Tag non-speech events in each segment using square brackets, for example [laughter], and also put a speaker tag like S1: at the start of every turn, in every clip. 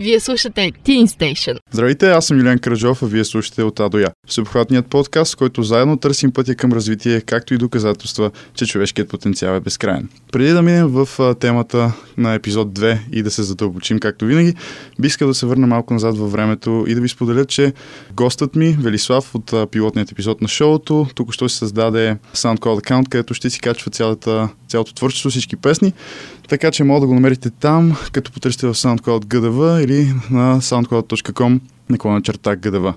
S1: Вие слушате Teen Station.
S2: Здравейте, аз съм Юлиан Краджов, а вие слушате от А до Я. Всеобхватният подкаст, който заедно търсим пътя към развитие, както и доказателства, че човешкият потенциал е безкрайен. Преди да минем в темата на епизод 2 и да се задълбочим, както винаги, би искал да се върна малко назад във времето и да ви споделя, че гостът ми, Велислав от пилотният епизод на шоуто, тук що се създаде SoundCloud аккаунт, където ще си качва цялата, цялото творчество, всички песни. Така че мога да го намерите там, като потърсите в SoundCloud GDV или на soundcloud.com наклона черта GDV.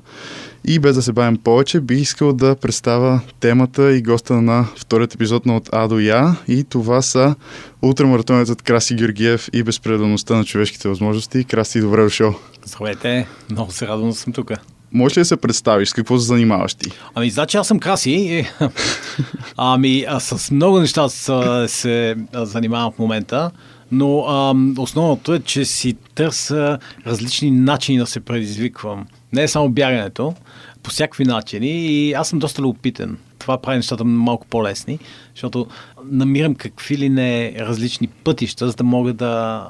S2: И без да се бавим повече, бих искал да представя темата и госта на вторият епизод на От А до Я. И това са ултрамаратонецът Краси Георгиев и безпределността на човешките възможности. Краси, добре дошъл.
S3: Здравейте, много се радвам съм тук.
S2: Може ли да се представиш? С какво се занимаваш ти?
S3: Ами, значи аз съм Краси. ами, с много неща се занимавам в момента. Но а, основното е, че си търся различни начини да се предизвиквам. Не е само бягането, по всякакви начини и аз съм доста любопитен. Това прави нещата малко по-лесни, защото намирам какви ли не различни пътища, за да мога да,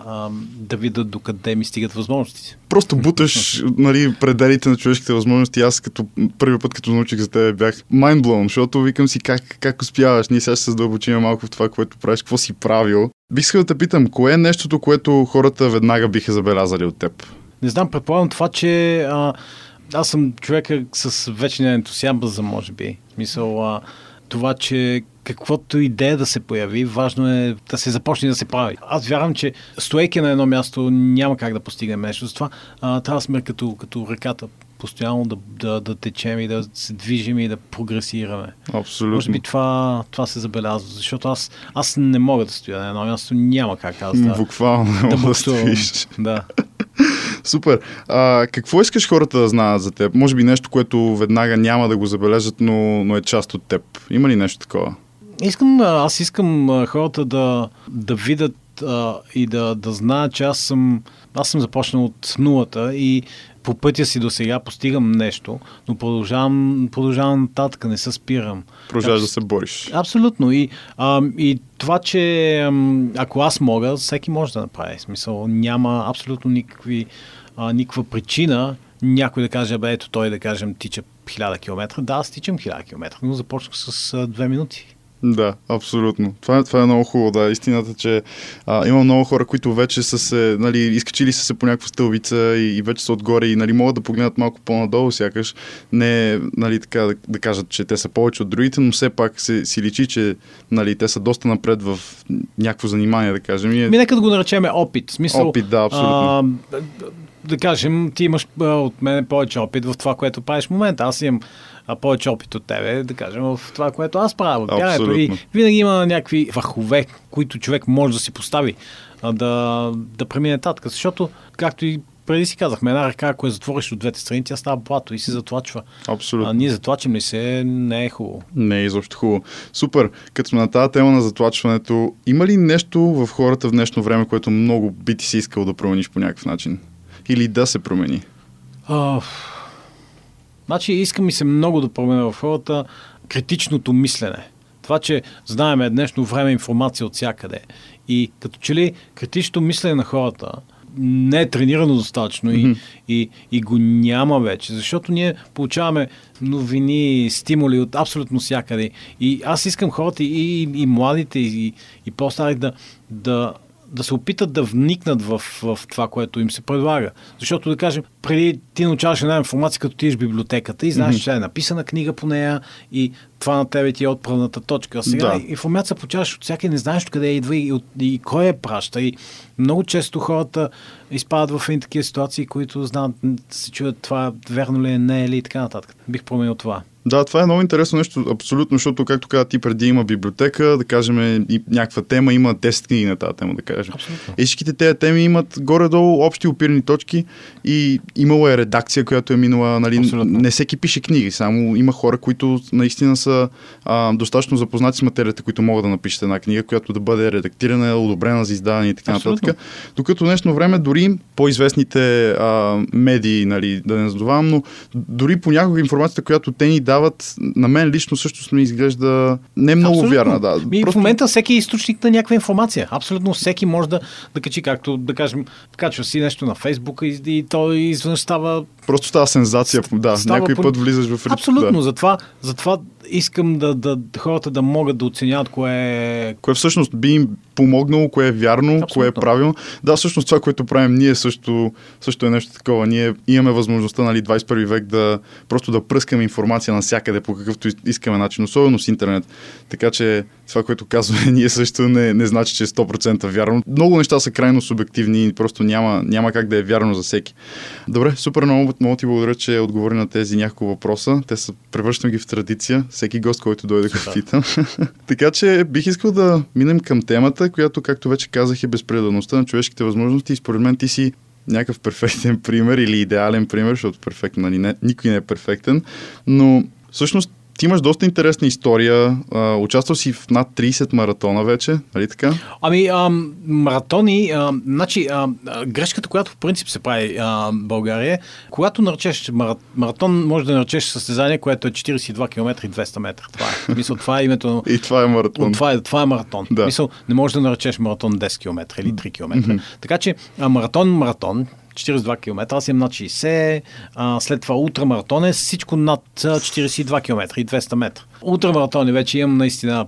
S3: да видя докъде ми стигат възможностите.
S2: Просто буташ нали, пределите на човешките възможности. Аз като първи път, като научих за тебе, бях mindblown, защото викам си как, как успяваш. Ние сега ще се задълбочим малко в това, което правиш, какво си правил. Бих искал да те питам, кое е нещото, което хората веднага биха забелязали от теб?
S3: Не знам, предполагам това, че а, аз съм човека с вечния ентусиазъм, може би. В смисъл, а, това, че каквото идея да се появи, важно е да се започне да се прави. Аз вярвам, че стоейки на едно място няма как да постигнем нещо. Затова а, трябва да сме като, като реката постоянно да, да, да течем и да се движим и да прогресираме.
S2: Абсолютно.
S3: Може би това, това се забелязва, защото аз, аз не мога да стоя на едно място, няма как аз да...
S2: Буквално
S3: да, [laughs]
S2: да
S3: Да.
S2: Супер. А, какво искаш хората да знаят за теб? Може би нещо, което веднага няма да го забележат, но, но е част от теб. Има ли нещо такова?
S3: Искам, аз искам хората да, да видят а, и да, да знаят, че аз съм, аз съм започнал от нулата и по пътя си до сега постигам нещо, но продължавам, продължавам нататък, не се спирам.
S2: Продължаваш да се бориш.
S3: Абсолютно. И, а, и това, че ако аз мога, всеки може да направи. Смисъл, няма абсолютно никакви, а, никаква причина някой да каже, бе, ето той да кажем тича 1000 км. Да, аз тичам 1000 км, но започнах с а, 2 минути.
S2: Да, абсолютно. Това, е, това е много хубаво, да. Истината, че а, има много хора, които вече са се, нали, изкачили са се по някаква стълбица и, и вече са отгоре и нали, могат да погледнат малко по-надолу, сякаш не, нали, така да, да кажат, че те са повече от другите, но все пак се, си личи, че нали, те са доста напред в някакво занимание, да кажем. И...
S3: Ми, нека да го наречеме опит. Смисъл,
S2: опит, да, абсолютно.
S3: А, да кажем, ти имаш от мен повече опит в това, което правиш в момента. Аз имам а, повече опит от тебе, да кажем, в това, което аз правя. Бягането. И винаги има някакви върхове, които човек може да си постави, да, да премине татък. Защото, както и преди си казахме, една ръка, ако я затвориш от двете страни, тя става плато и се затлачва.
S2: Абсолютно.
S3: А ние затлачим ли се, не е хубаво.
S2: Не е изобщо хубаво. Супер. Като сме на тази тема на затлачването, има ли нещо в хората в днешно време, което много би ти си искал да промениш по някакъв начин? Или да се промени?
S3: А, Значи искам ми се много да променя в хората критичното мислене. Това, че знаеме днешно време информация от всякъде. И като че ли критичното мислене на хората не е тренирано достатъчно mm-hmm. и, и, и го няма вече, защото ние получаваме новини, стимули от абсолютно всякъде. И аз искам хората и, и, и младите, и, и по-стари да, да да се опитат да вникнат в, в това, което им се предлага. Защото, да кажем, преди ти научаваш една информация, като ти в библиотеката и знаеш, mm-hmm. че е написана книга по нея и това на тебе ти е отправната точка. А сега да. информация получаваш от всяка не знаеш къде идва и, и, и кой е праща. И много често хората изпадат в едни такива ситуации, които знаят, се чуят това верно ли е, не е ли и така нататък. Бих променил това.
S2: Да, това е много интересно нещо, абсолютно, защото, както каза ти, преди има библиотека, да кажем, и някаква тема, има 10 книги на тази тема, да кажем.
S3: Абсолютно.
S2: И всичките тези теми имат горе-долу общи опирни точки и имало е редакция, която е минала, нали, абсолютно. не всеки пише книги, само има хора, които наистина са а, достатъчно запознати с материята, които могат да напишат една книга, която да бъде редактирана, одобрена за издаване и така абсолютно. нататък. Докато днешно време дори по-известните а, медии, нали, да не задавам, но дори понякога информацията, която те ни дават, на мен лично също ми изглежда не много
S3: Абсолютно.
S2: вярна. Да.
S3: Ми, В момента всеки е източник на някаква информация. Абсолютно всеки може да, да качи, както да кажем, качва си нещо на Фейсбука и, и то изведнъж става
S2: Просто става сензация. Да,
S3: Става
S2: някой
S3: по-
S2: път влизаш в ритм.
S3: Абсолютно.
S2: Да.
S3: Затова, затова искам да, да, хората да могат да оценяват кое е
S2: Кое всъщност би им помогнало, кое е вярно,
S3: Абсолютно.
S2: кое е правилно. Да, всъщност това, което правим ние също, също е нещо такова. Ние имаме възможността, нали, 21 век да просто да пръскаме информация навсякъде по какъвто искаме начин, особено с интернет. Така че това, което казваме [laughs] ние също не, не значи, че е 100% вярно. Много неща са крайно субективни и просто няма, няма как да е вярно за всеки. Добре, супер много, много ти благодаря, че отговори на тези няколко въпроса. Те са, превръщам ги в традиция. Всеки гост, който дойде да питам. [laughs] така че бих искал да минем към темата, която, както вече казах, е безпреданността на човешките възможности. И според мен ти си някакъв перфектен пример или идеален пример, защото перфектен, нали, никой не е перфектен. Но всъщност ти имаш доста интересна история. А, участвал си в над 30 маратона вече, нали така?
S3: Ами, а, маратони, а, значи, а, грешката, която в принцип се прави а, в България, когато наречеш мара- маратон, може да наречеш състезание, което е 42 км и 200 метра. Това е. Мисъл, това е името. [laughs]
S2: И това е маратон.
S3: Това е, това е маратон.
S2: Да.
S3: Мисъл, не можеш да наречеш маратон 10 км или 3 км. Така че а, маратон, маратон, 42 км, аз имам над 60, а, след това ултрамаратон е всичко над а, 42 км и 200 метра. Ултрамаратони вече имам наистина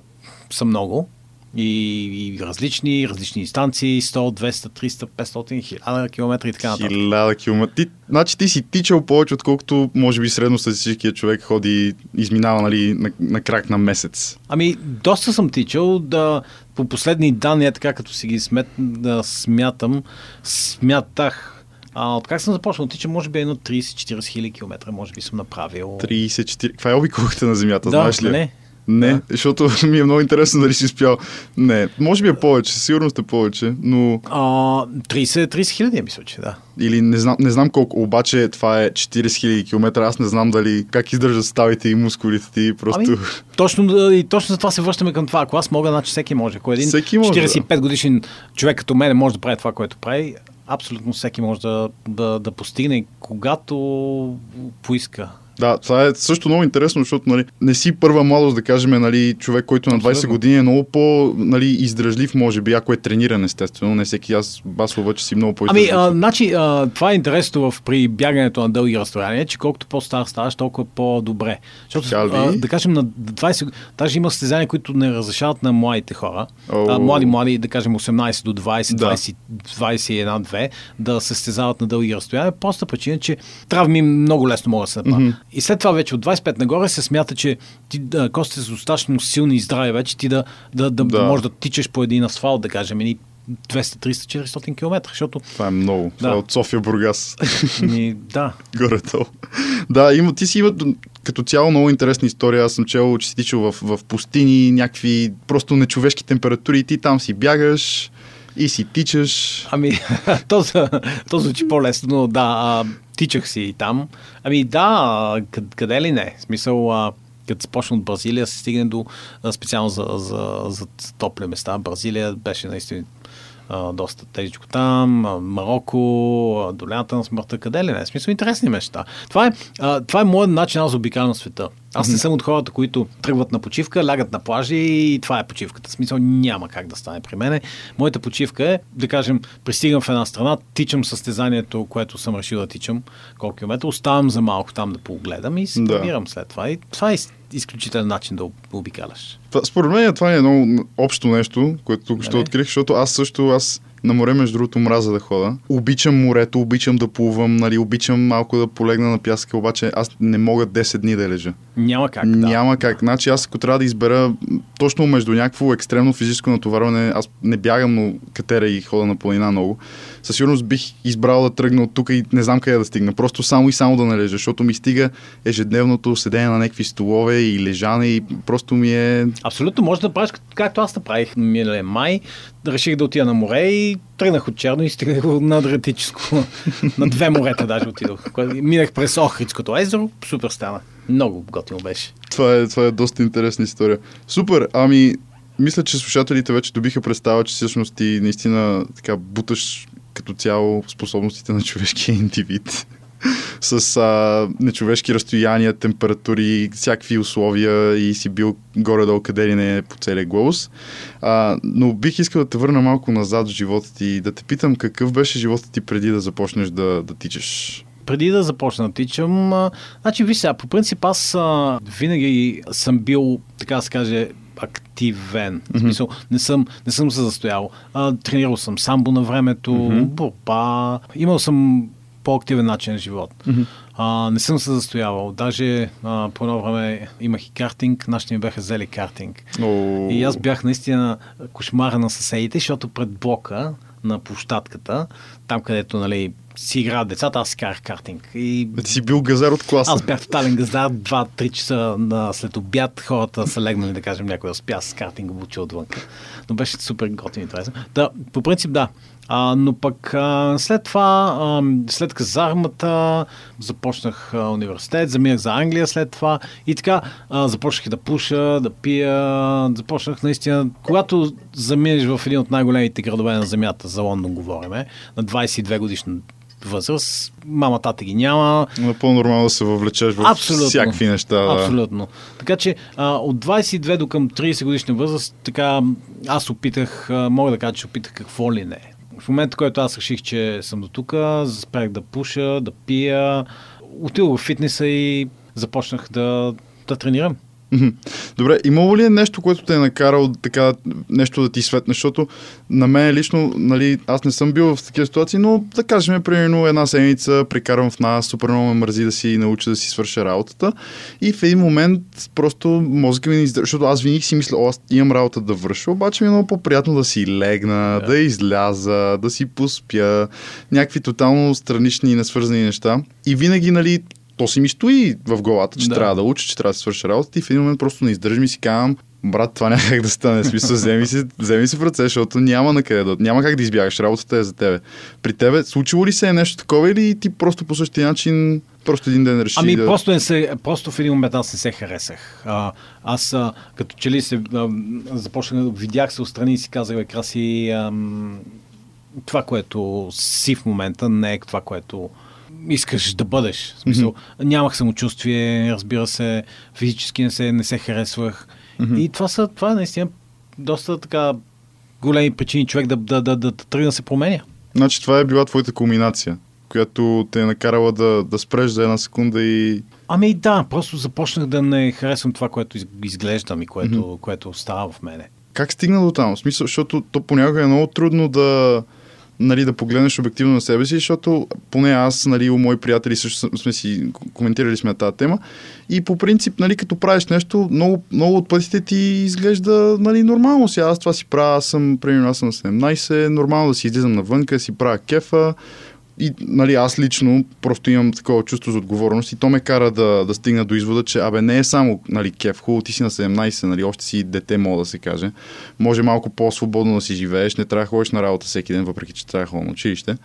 S3: са много и, и различни, различни дистанции, 100, 200, 300, 500, 1000 км и така нататък.
S2: Хиляда километра. Ти, значи ти си тичал повече, отколкото може би средно статистическия човек ходи, изминава нали, на, на крак на месец.
S3: Ами, доста съм тичал да по последни данни, е така като си ги смет, да смятам, смятах а, от как съм започнал да тичам, може би едно 30-40 хиляди километра, може би съм направил.
S2: 34. Каква е обиколката на земята,
S3: Да,
S2: знаеш ли?
S3: не.
S2: Не,
S3: Да.
S2: защото [laughs] ми е много интересно дали си успял. Не, може би е повече, със сигурност е повече, но
S3: А, 30 30 хиляди, мисля, че да.
S2: или не знам, не знам колко, обаче това е 40 000 км, аз не знам дали как издържат ставите и мускулите ти, просто...
S3: Ами, точно, и точно за това се връщаме към това. Ако аз мога, значи всеки може. Ако един
S2: Всеки може,
S3: 45 годишен човек като мен може да прави това, което прави, абсолютно всеки може да, да, да постигне, когато поиска.
S2: Да, това е също много интересно, защото нали, не си първа младост, да кажем, нали, човек, който на 20
S3: Абсолютно.
S2: години е много по нали, издръжлив, може би, ако е трениран, естествено. Не всеки аз баслова, че си много по
S3: Ами, а, значи, а, това е интересно в, при бягането на дълги разстояния, че колкото по-стар ставаш, толкова по-добре. Защото, а, да кажем, на 20, даже има състезания, които не разрешават на младите хора,
S2: О.
S3: а, млади, млади, да кажем 18 до 20,
S2: Да.
S3: 20 21-2, да се състезават на дълги разстояния, просто причина, че травми много лесно могат да се направят.
S2: Мгм.
S3: И след това вече от 25 нагоре се смята, че ти, да, костите са достатъчно силни и здрави вече, ти да, да, да,
S2: Да.
S3: можеш да тичаш по един асфалт, да кажем, едни 200, 300, 400 км, защото
S2: Това е много. Това
S3: Да.
S2: е от София Бургас. [laughs]
S3: ми, да,
S2: Горе-долу. Да, има, ти си има като цяло много интересна история. Аз съм чел, че си тичал в, в пустини, някакви просто нечовешки температури и ти там си бягаш и си тичаш.
S3: Ами, [laughs] то, то звучи по-лесно, но да, а, тичах си и там. Ами да, къд, къде ли не? В смисъл, а, като се от Бразилия, се стигне до а, специално за, за, за топли места. Бразилия беше наистина а, доста тежко там, а, Марокко, а, долината на смъртта, къде ли не? Смисъл, интересни неща. Това е, а, това е моят начин аз обикалям света. Аз не съм от хората, които тръгват на почивка, лягат на плажи и това е почивката. Смисъл няма как да стане при мене. Моята почивка е, да кажем, пристигам в една страна, тичам състезанието, което съм решил да тичам, колко километра, оставам за малко там да погледам и се
S2: Да.
S3: след това. И това е изключителен начин да об- обикаляш.
S2: Според мен това е едно общо нещо, което тук ще
S3: Нали?
S2: открих, защото аз също, аз на море, между другото, мраза да хода. Обичам морето, обичам да плувам, нали, обичам малко да полегна на пясъка, обаче аз не мога 10 дни да лежа.
S3: Няма как. Да.
S2: Няма как. Значи аз ако трябва да избера точно между някакво екстремно физическо натоварване, аз не бягам, но катера и хода на планина много. Със сигурност бих избрал да тръгна от тук и не знам къде да стигна. Просто само и само да належа, защото ми стига ежедневното седене на някакви столове и лежане и просто ми е...
S3: Абсолютно, може да правиш както аз направих миналия май. Реших да отида на море и тръгнах от Черно и стигнах на Адриатическо. [laughs] на две морета даже отидох. Минах през Охридското езеро, супер стана. Много готино беше.
S2: Това е, това е доста интересна история. Супер, ами мисля, че слушателите вече добиха представа, че всъщност ти наистина така буташ като цяло способностите на човешкия индивид. С а, нечовешки разстояния, температури, всякакви условия и си бил горе-долу къде ли не по целия глобус. А, но бих искал да те върна малко назад в живота ти и да те питам какъв беше живота ти преди да започнеш да, да тичаш.
S3: преди да започна да тичам, а, значи виж сега, по принцип аз а, винаги съм бил, така да се каже, активен. В смисъл, не съм, не съм се застоял. А, тренирал съм самбо на времето, mm-hmm. борба. Имал съм по-активен начин на живот. Mm-hmm. А, не съм се застоявал. Даже а, по едно време имах и картинг, нашите ми бяха взели картинг.
S2: О.
S3: И аз бях наистина кошмара на съседите, защото пред блока на площадката, там където нали, си играят децата, аз си карах картинг. И
S2: ти си бил газар от класа.
S3: аз бях тотален газар, 2-3 часа на след обяд, хората са легнали, да кажем, някой да спя с картинг обучи отвън. Но беше супер готин и интересен. Да, по принцип да. А, но пък а, след това, а, след казармата, започнах а, университет, заминах за Англия след това и така а, започнах и да пуша, да пия, започнах наистина, когато заминеш в един от най-големите градове на земята, за Лондон говориме, на 22 годишна възраст, мама, тата ги няма,
S2: Напълно нормално да се въвлечеш в
S3: Абсолютно.
S2: всякакви неща. Да.
S3: Абсолютно. Така че а, от 22 до към 30 годишна възраст, така аз опитах, а, мога да кажа, че опитах какво ли не. В момента, който аз реших, че съм до тук, спрях да пуша, да пия, отидох в фитнеса и започнах да, да тренирам.
S2: Добре, имало ли е нещо, което те е накарало така, нещо да ти светне, защото на мен лично, нали, аз не съм бил в такива ситуации, но да кажем, примерно една седмица прекарвам в нас, супер много ме мързи да си науча да си свърша работата. И в един момент просто мозъка ми не издържа, защото аз винаги си мисля, аз имам работа да върша, обаче ми е много по-приятно да си легна, да, да изляза, да си поспя, някакви тотално странични и несвързани неща. И винаги, нали, то си ми стои в главата, че
S3: Да.
S2: трябва да уча, че трябва да свърша работата и в един момент просто не издържам и си казвам, брат, това няма как да стане. Смисъл, вземи си, вземи си в ръце, защото няма на къде да, няма как да избягаш, работата е за тебе. При тебе, случило ли се е нещо такова или ти просто по същия начин, просто един ден реши
S3: Ами
S2: да...
S3: просто, не се, просто в един момент аз не се харесах. А, аз а, като че ли се а, започнах, видях се отстрани и си казах, бе, краси, ам, това, което си в момента, не е това, което искаш да бъдеш. В смисъл, mm-hmm. нямах самочувствие, разбира се, физически не се, не се харесвах. Mm-hmm. И това са, това наистина доста така големи причини човек да, да, да, да, да тръгне да се променя.
S2: Значи това е била твоята кулминация, която те е накарала да, да спреш за една секунда и...
S3: Ами да, просто започнах да не харесвам това, което из- изглеждам и което, mm-hmm. което става в мене.
S2: Как стигна до там? В смисъл, защото то понякога е много трудно да, нали, да погледнеш обективно на себе си, защото поне аз, нали, у мои приятели също см- сме си коментирали сме тази тема и по принцип, нали, като правиш нещо, много, много от пътите ти изглежда, нали, нормално си. Аз това си правя, аз съм, примерно, аз съм на 17, нормално да си излизам навънка, си правя кефа, и нали, аз лично просто имам такова чувство за отговорност и то ме кара да, да стигна до извода, че абе не е само нали, кеф, хубаво ти си на 17, нали, още си дете, мога да се каже. Може малко по-свободно да си живееш, не трябва да ходиш на работа всеки ден, въпреки че трябва да на училище.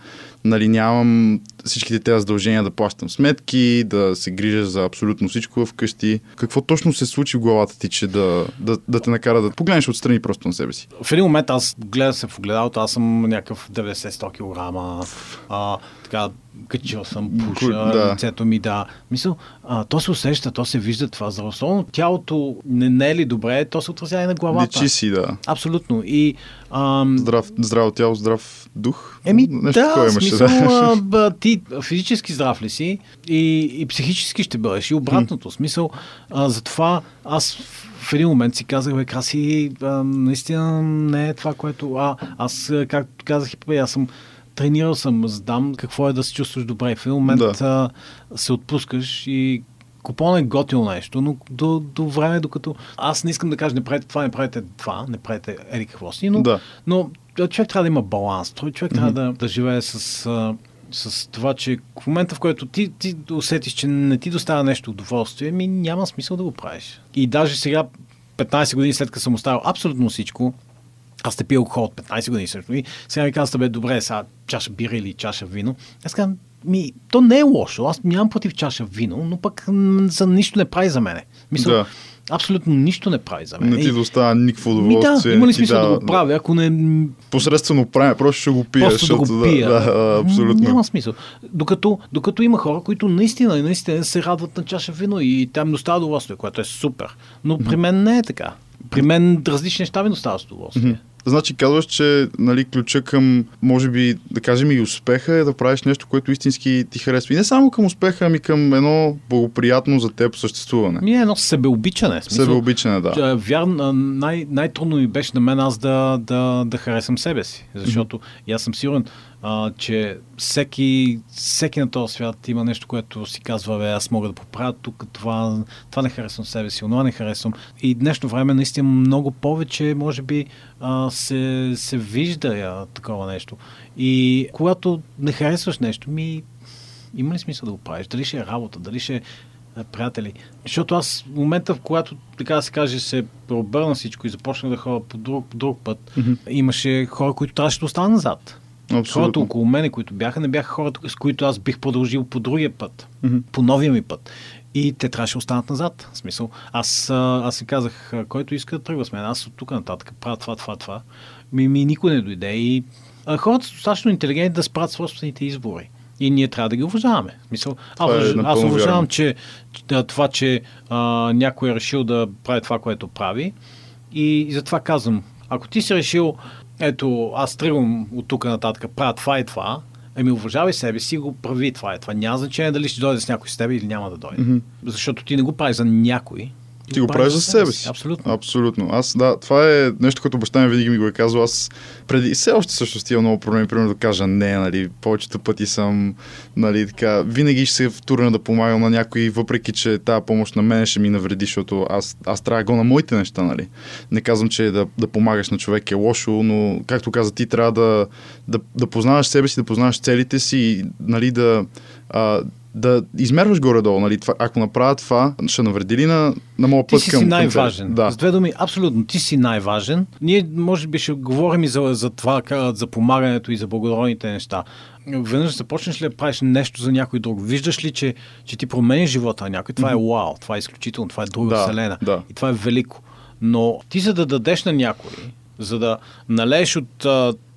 S2: Нали, нямам всичките тези задължения да плащам сметки, да се грижа за абсолютно всичко вкъщи. Какво точно се случи в главата ти, че да, да, да те накара да погледнеш отстрани просто на себе си?
S3: В един момент аз гледах се в огледалото, аз съм някакъв 90-100 кг. Така, качил съм пуша,
S2: Да.
S3: лицето ми, да. Мисъл, а, то се усеща, то се вижда това. Здравословно тялото не, не е ли добре, то се отразява и на главата.
S2: Лечи си, да.
S3: Абсолютно. И ам,
S2: Здрав, здраво тяло, здрав дух.
S3: Еми,
S2: Нещо
S3: да,
S2: имаше,
S3: смисъл,
S2: да.
S3: а, б, ти физически здрав ли си и, и психически ще бъдеш и обратното. В смисъл, а, затова аз в един момент си казах, бе, Краси, а, наистина не е това, което... А, аз, както казах и аз съм тренирал съм, знам какво е да се чувстваш добре. В един момент
S2: Да.
S3: се отпускаш и Купон е готино нещо, но до, до време, докато... Аз не искам да кажа, не правите това, не правите това, не правите еди какво си, но,
S2: Да.
S3: но човек трябва да има баланс. Той човек трябва да, да живее с, а, с това, че в момента, в който ти, ти усетиш, че не ти доставя нещо удоволствие, ми няма смисъл да го правиш. И даже сега, 15 години след като съм оставил абсолютно всичко, аз те пия алкохол от 15 години също. И сега ми казвате, бе, добре, сега чаша бира или чаша вино. Аз казвам, ми, то не е лошо. Аз нямам против чаша вино, но пък за нищо не прави за мене. Мисля,
S2: Да.
S3: Абсолютно нищо не прави за мен.
S2: Не ти
S3: И-
S2: доставя никакво
S3: Ми да,
S2: удоволствие.
S3: има ли смисъл да
S2: дава-
S3: го правя, ако не...
S2: Посредствено правя, просто ще го пия.
S3: Просто да го
S2: защото,
S3: пия.
S2: Да, да, абсолютно.
S3: Няма смисъл. Докато, докато има хора, които наистина, наистина се радват на чаша вино и тя им доставя удоволствие, което е супер. Но при мен не е така. При мен различни неща ми доставят удоволствие.
S2: Значи казваш, че нали, ключа към, може би, да кажем и успеха е да правиш нещо, което истински ти харесва. И не само към успеха, ами към едно благоприятно за теб съществуване.
S3: Ми е едно себеобичане. Смисъл,
S2: Себеобичане, да.
S3: Че, Вярно, най- най-трудно ми беше на мен аз да, да, да харесам себе си. Защото и аз съм сигурен, а, че всеки, всеки на този свят има нещо, което си казва, бе, аз мога да поправя тук, това, това не харесвам себе си, онова не харесвам. И днешно време наистина много повече, може би, а, се, се вижда а, такова нещо. И когато не харесваш нещо, ми има ли смисъл да го правиш? Дали ще е работа, дали ще е приятели? Защото аз в момента, в когато, така да се каже, се преобърна всичко и започнах да ходя по друг, друг път, имаше хора, които трябваше да останат назад. Хората
S2: Абсолютно.
S3: около мене, които бяха, не бяха хората, с които аз бих продължил по другия път,
S2: Мгм.
S3: по новия ми път. И те трябваше да останат назад. В смисъл, аз, аз си казах, който иска да тръгва с мен, аз от тук нататък правя това, това, това. Ми, ми никой не дойде. И а, хората са достатъчно интелигентни да спрат собствените избори. И ние трябва да ги уважаваме. Аз,
S2: Това е
S3: аз
S2: напълно
S3: уважавам,
S2: вярно.
S3: че това, че а, някой е решил да прави това, което прави. И, и затова казвам, ако ти си решил, ето, аз тръгвам от тук нататък, правя това и това, ами уважавай себе си го прави това и това. Няма значение дали ще дойде с някой с теб или няма да дойде.
S2: Мгм.
S3: Защото ти не го правиш за някой.
S2: Ти го правиш за себе си.
S3: Абсолютно.
S2: Абсолютно. Аз, да, това е нещо, което баща ми винаги ми го е казал. Аз преди, все още също стига много проблеми, примерно да кажа не, нали, повечето пъти съм, нали, така, винаги ще се втурна да помагам на някой, въпреки, че тази помощ на мен ще ми навреди, защото аз, аз трябва да го на моите неща, нали. Не казвам, че да, да помагаш на човек е лошо, но, както каза, ти трябва да, да, да познаваш себе си, да познаваш целите си и, нали, да, а, да измерваш горе-долу, нали, това, ако направя това, ще навреди ли на, на моят
S3: Ти
S2: път
S3: си
S2: към,
S3: си
S2: към
S3: най-важен.
S2: тебе? Да.
S3: С две думи, абсолютно, ти си най-важен. Ние, може би, ще говорим и за, за това, за помагането и за благородните неща. Веднъж започнеш ли да правиш нещо за някой друг, виждаш ли, че, че ти промениш живота на някой, това е вау, това е изключително, това е друга
S2: Да,
S3: вселена.
S2: да.
S3: И това е велико. Но ти за да дадеш на някой, за да налееш от,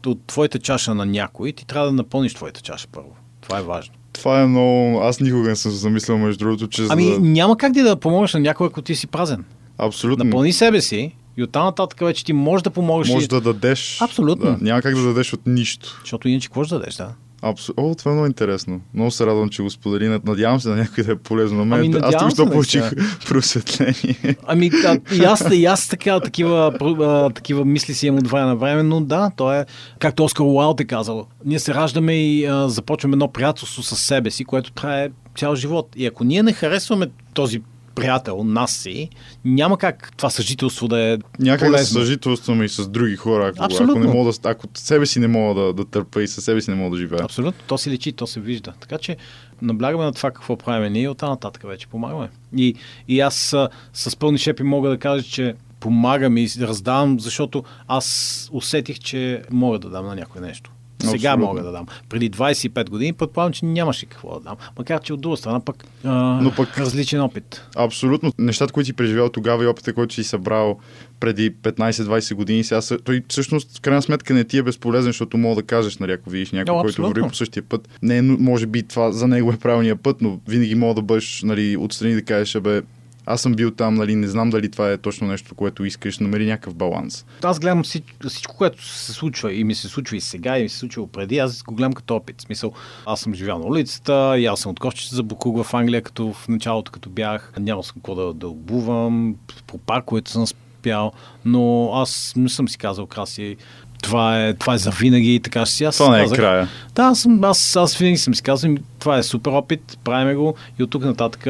S3: от твоята чаша на някой, ти трябва да напълниш твоята чаша първо. Това е важно.
S2: Това е много... Аз никога не съм се замислял, между другото, че
S3: Ами
S2: за...
S3: няма как ти да помогнеш на някой, ако ти си празен.
S2: Абсолютно.
S3: Напълни себе си и оттам нататък вече ти можеш да помогнеш.
S2: Може
S3: и...
S2: да дадеш...
S3: Абсолютно.
S2: Да, няма как да дадеш от нищо.
S3: Защото иначе какво ще дадеш, да?
S2: Абсо... О, това е много интересно. Много се радвам, че го сподели. Надявам се на някой да е полезно на мен.
S3: Ами,
S2: аз
S3: се,
S2: получих [laughs] просветление.
S3: Ами, да, и аз, и аз така, такива, а, такива мисли си имам от време на време, но да, то е, както Оскар Уайлд е казал, ние се раждаме и а, започваме едно приятелство с себе си, което трае цял живот. И ако ние не харесваме този приятел, нас си, няма как това съжителство да е
S2: Няма как да
S3: полезно.
S2: съжителстваме и с други хора. Ако, ако,
S3: Абсолютно.
S2: не мога да, ако себе си не мога да, да търпа и със себе си не мога да живея.
S3: Абсолютно, то се лечи, то се вижда. Така че наблягаме на това какво правим ние и оттам нататък вече помагаме. И, и аз а, с пълни шепи мога да кажа, че помагам и раздавам, защото аз усетих, че мога да дам на някой нещо. Сега
S2: Абсолютно.
S3: мога да дам. Преди 25 години предполагам, че нямаше какво да дам. Макар, че от друга страна пък, а,
S2: Но пък-
S3: различен опит.
S2: Абсолютно. Нещата, които си преживял тогава и опита, който си събрал преди 15-20 години, сега са, той всъщност в крайна сметка не ти е безполезен, защото мога да кажеш, нали, ако видиш някой, който върви по същия път. Не, е може би това за него е правилният път, но винаги мога да бъдеш нали, отстрани да кажеш, бе, аз съм бил там, нали, не знам дали това е точно нещо, което искаш, намери някакъв баланс.
S3: Аз гледам всичко, което се случва и ми се случва и сега, и ми се случва преди, аз го гледам като опит. В смисъл, аз съм живял на улицата, и аз съм откочил за Букук в Англия, като в началото, като бях. Нямал съм какво да, да обувам, по парковете съм спял, но аз не съм си казал, краси, това е, това е за винаги и така си. Аз
S2: Това не е
S3: казах,
S2: края.
S3: Да, аз, съм, аз, аз винаги съм си казал, «Ми, това е супер опит, правиме го и от тук нататък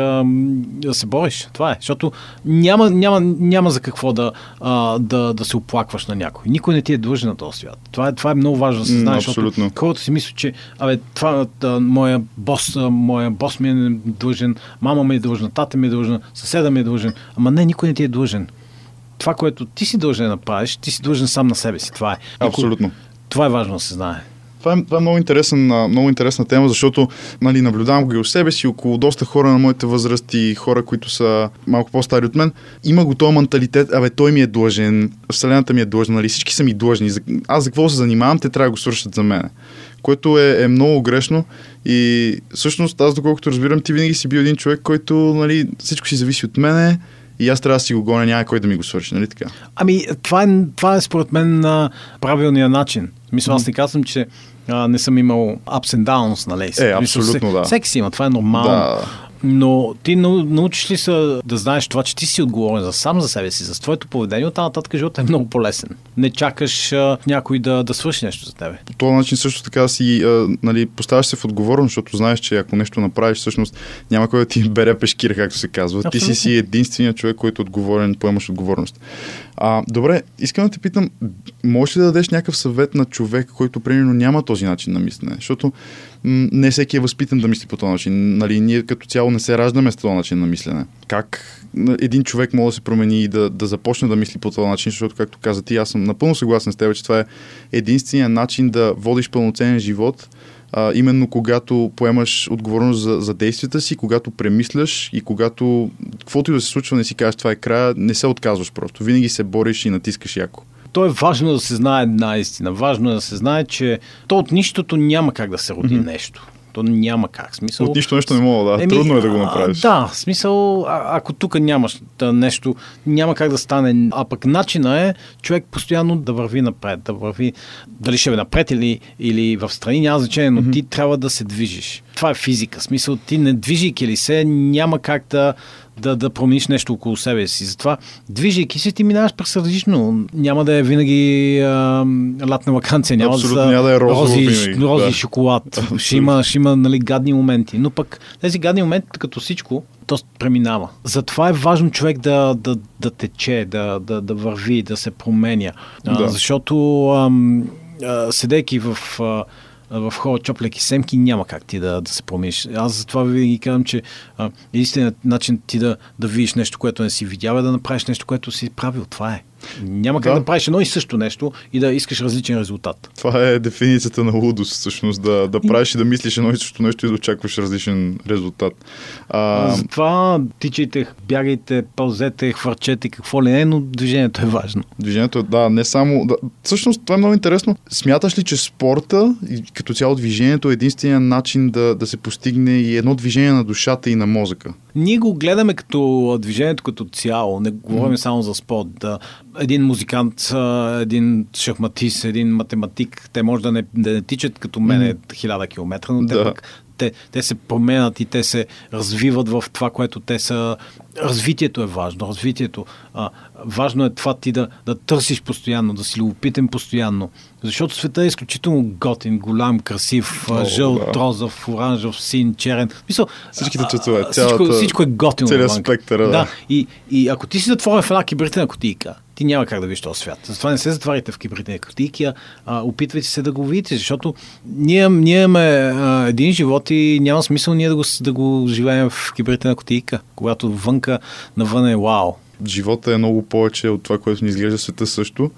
S3: да се бориш. Това е. Защото няма, няма, няма за какво да, а, да, да се оплакваш на някой. Никой не ти е длъжен на този свят. Това е, това е много важно да се знае, защото хората си мислят, че абе, това, да, моя, бос, а, моя бос ми е длъжен, мама ми е длъжна, тата ми е длъжна, съседа ми е длъжен. Ама не, никой не ти е длъжен. Това, което ти си дължен да направиш, ти си длъжен сам на себе си. Това е.
S2: Абсолютно.
S3: Това е важно да се знае.
S2: Това е, това е много, интересен, много интересна тема, защото нали, наблюдавам го и у себе си, около доста хора на моите възрасти, хора, които са малко по-стари от мен. Има го този менталитет, абе той ми е длъжен, Вселената ми е длъжна, нали, всички са ми длъжни. Аз за какво се занимавам, те трябва да го свършат за мен което е, е много грешно и всъщност аз доколкото разбирам, ти винаги си бил един човек, който нали, всичко си зависи от мене, и аз трябва да си го гоня, няма кой да ми го свърши, нали така?
S3: Ами, това е, това е според мен на правилния начин. Мисля, аз не казвам, че а, не съм имал ups and downs, нали?
S2: Е, абсолютно, да.
S3: Всеки си има, това е нормално. Да. Но ти научиш ли се да знаеш това, че ти си отговорен за сам за себе си, за твоето поведение, оттам нататък живота е много по-лесен. Не чакаш а, някой да, да свърши нещо за тебе.
S2: По този начин също така си а, нали, поставяш се в отговорност, защото знаеш, че ако нещо направиш, всъщност няма кой да ти [laughs] бере пешкира, както се казва. Абсолютно. Ти си си единственият човек, който е отговорен, поемаш отговорност. А, добре, искам да те питам, можеш ли да дадеш някакъв съвет на човек, който примерно няма този начин на мислене? Защото не всеки е възпитан да мисли по този начин. Нали, ние като цяло не се раждаме с този начин на мислене. Как един човек може да се промени и да, да започне да мисли по този начин, защото, както каза ти, аз съм напълно съгласен с теб, че това е единствения начин да водиш пълноценен живот, а, именно когато поемаш отговорност за, за действията си, когато премисляш и когато каквото и да се случва, не си кажеш това е края, не се отказваш просто. Винаги се бориш и натискаш яко.
S3: То е важно да се знае една истина. Важно е да се знае, че то от нищото няма как да се роди mm-hmm. нещо. То няма как. Смисъл...
S2: От нищо нещо не мога, да. Еми, Трудно е да го направиш.
S3: Да, смисъл, а, ако тук нямаш да, нещо, няма как да стане. А пък начина е човек постоянно да върви напред, да върви, дали ще е напред или, или в страни, няма значение, но mm-hmm. ти трябва да се движиш. Това е физика. Смисъл, ти не движейки ли се, няма как да да, да промениш нещо около себе си. Затова, движейки се, ти минаваш през различно. Няма да е винаги а, латна вакансия, няма,
S2: Абсолютно, да, няма да е рози,
S3: рози да. шоколад. [laughs] ще има, ще има нали, гадни моменти. Но пък тези гадни моменти, като всичко, то преминава. Затова е важно човек да, да, да тече, да, да, да върви, да се променя. Да. А, защото ам, а, седейки в... А, в хора чоплеки семки няма как ти да, да се промениш. Аз затова винаги казвам, че единственият начин ти да, да видиш нещо, което не си видял е да направиш нещо, което си правил. Това е. Няма как да. да правиш едно и също нещо и да искаш различен резултат.
S2: Това е дефиницията на лудост, всъщност. Да, да правиш и да мислиш едно и също нещо и да очакваш различен резултат.
S3: А... Затова тичайте, бягайте, пълзете, хвърчете, какво ли не, но движението е важно.
S2: Движението е, да, не само... Да. Всъщност, това е много интересно. Смяташ ли, че спорта и като цяло движението е единствения начин да, да се постигне и едно движение на душата и на мозъка?
S3: Ние го гледаме като движението като цяло, не говорим mm. само за спорт. Да, един музикант, един шахматист, един математик, те може да не, да не тичат като мене хиляда километра, но те да. пък те, те се променят и те се развиват в това, което те са. Развитието е важно. Развитието. А, важно е това ти да, да търсиш постоянно, да си любопитен постоянно. Защото света е изключително готин, голям, красив, О, жълт, да. розов, оранжев, син, черен. Мисъл,
S2: Всичките цветове.
S3: Всичко, всичко е готино.
S2: Целият спектър. Да.
S3: да. И, и ако ти си затворен в една кибритена кутийка, ти няма как да видиш този свят. Затова не се затваряйте в кибритени кутийки, а опитвайте се да го видите, защото ние, ние имаме а, един живот и няма смисъл ние да го, да го живеем в кибритена кутийка, когато вънка навън е вау.
S2: Живота е много повече от това, което ни изглежда света също.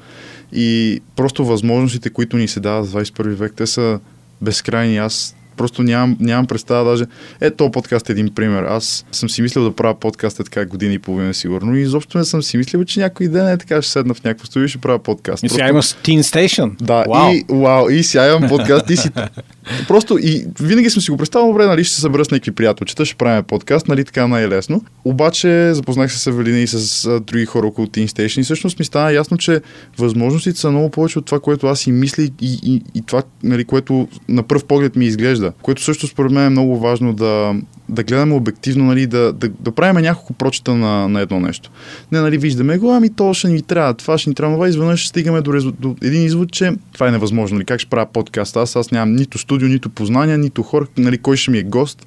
S2: И просто възможностите, които ни се дават в 21 век, те са безкрайни. Аз Просто нямам, нямам представа даже. Е, то подкаст е един пример. Аз съм си мислил да правя подкаст е така години и половина сигурно и изобщо не съм си мислил, че някой ден е така ще седна в някакво студио и ще правя подкаст.
S3: И сега имаш Teen Station.
S2: Да, вау. и, вау, и сега имам подкаст. и си... [laughs] Просто и винаги съм си го представил, добре, нали, ще се събера с някакви приятелчета, ще правим подкаст, нали, така най-лесно. Обаче запознах се с Евелина и с а, други хора около Teen Station и всъщност ми стана ясно, че възможностите са много повече от това, което аз си мисля и, и, и това, нали, което на пръв поглед ми изглежда. Което също според мен е много важно да, да гледаме обективно, нали, да, да, да правим няколко прочета на, на едно нещо. Не, нали, виждаме го, ами то ще ни трябва, това ще ни трябва, това изведнъж стигаме до, резу... до един извод, че това е невъзможно. Нали, как ще правя подкаст? Аз, аз нямам нито студио, нито познания, нито хора, нали, кой ще ми е гост.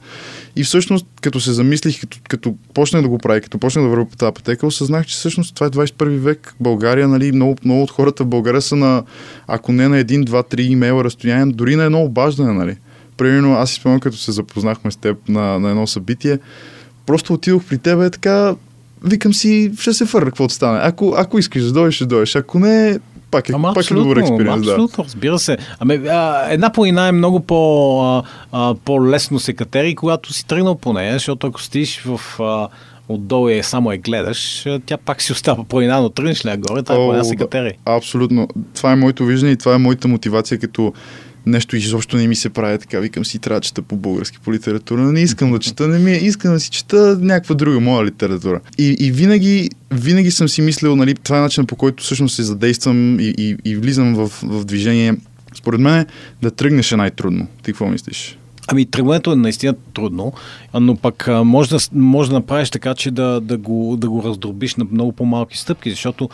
S2: И всъщност, като се замислих, като, като почнах да го правя, като почнах да вървя по тази пътека, осъзнах, че всъщност това е 21 век. България, нали, много, много от хората в България са на, ако не на един, два, три имейла разстояние, дори на едно обаждане, нали примерно, аз си спомням, като се запознахме с теб на, на едно събитие, просто отидох при теб така, викам си, ще се фърна, каквото стане. Ако, ако искаш да дойдеш, ще дойдеш. Ако не, пак е,
S3: Ама
S2: пак е добър експеримент. Да.
S3: Абсолютно, разбира се. Ами, а, една планина е много по, а, а, по-лесно се катери, когато си тръгнал по нея, защото ако стиш в... А, отдолу и само я гледаш, тя пак си остава планина, но тръгнеш ли нагоре, тази планина се катери.
S2: Абсолютно. Това е моето виждане и това е моята мотивация като нещо изобщо не ми се прави така, викам си, трябва да чета по български по литература, но не искам да чета, не ми е, искам да си чета някаква друга моя литература. И, и винаги, винаги съм си мислил, нали, това е начин по който всъщност се задействам и, и, и влизам в, в движение. Според мен да тръгнеш е най-трудно. Ти какво мислиш?
S3: Ами тръгването е наистина трудно, но пък може да, може да направиш така, че да, да, го, да го раздробиш на много по-малки стъпки, защото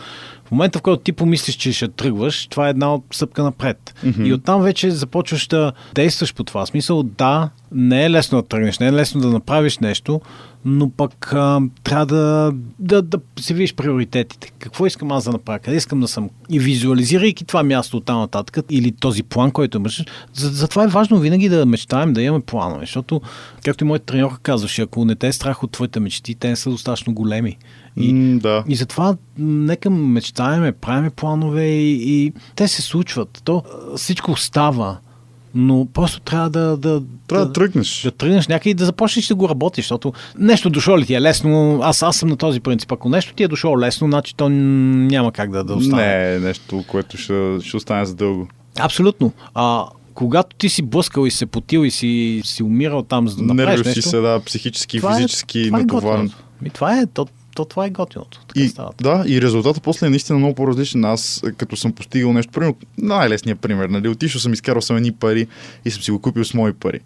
S3: в момента, в който ти помислиш, че ще тръгваш, това е една стъпка напред. Mm-hmm. И оттам вече започваш да действаш по това. Смисъл, да, не е лесно да тръгнеш, не е лесно да направиш нещо, но пък а, трябва да, да, да си видиш приоритетите. Какво искам аз да направя? Къде искам да съм? И визуализирайки това място от там нататък или този план, който имаш, затова за е важно винаги да мечтаем, да имаме планове, защото, както и моят треньор казваше, ако не те е страх от твоите мечти, те не са достатъчно големи.
S2: И, mm, да.
S3: и затова нека мечтаеме, правиме планове и, и те се случват. То всичко става но просто трябва да... да
S2: трябва да, да тръгнеш.
S3: Да тръгнеш някъде и да започнеш да го работиш, защото нещо дошло ли ти е лесно, аз, аз съм на този принцип. Ако нещо ти е дошло лесно, значи то няма как да, да остане.
S2: Не, е нещо, което ще, ще остане за дълго.
S3: Абсолютно. А, когато ти си блъскал и се потил и си, си умирал там, за да направиш
S2: Нервиш
S3: нещо...
S2: си се, да, психически, това физически е, това натоварен.
S3: Е това е, то, то това е готиното. Така
S2: и, да, и резултатът после е наистина много по-различен. Аз, като съм постигал нещо, примерно, най-лесният пример, нали, отишъл съм, изкарал съм едни пари и съм си го купил с мои пари.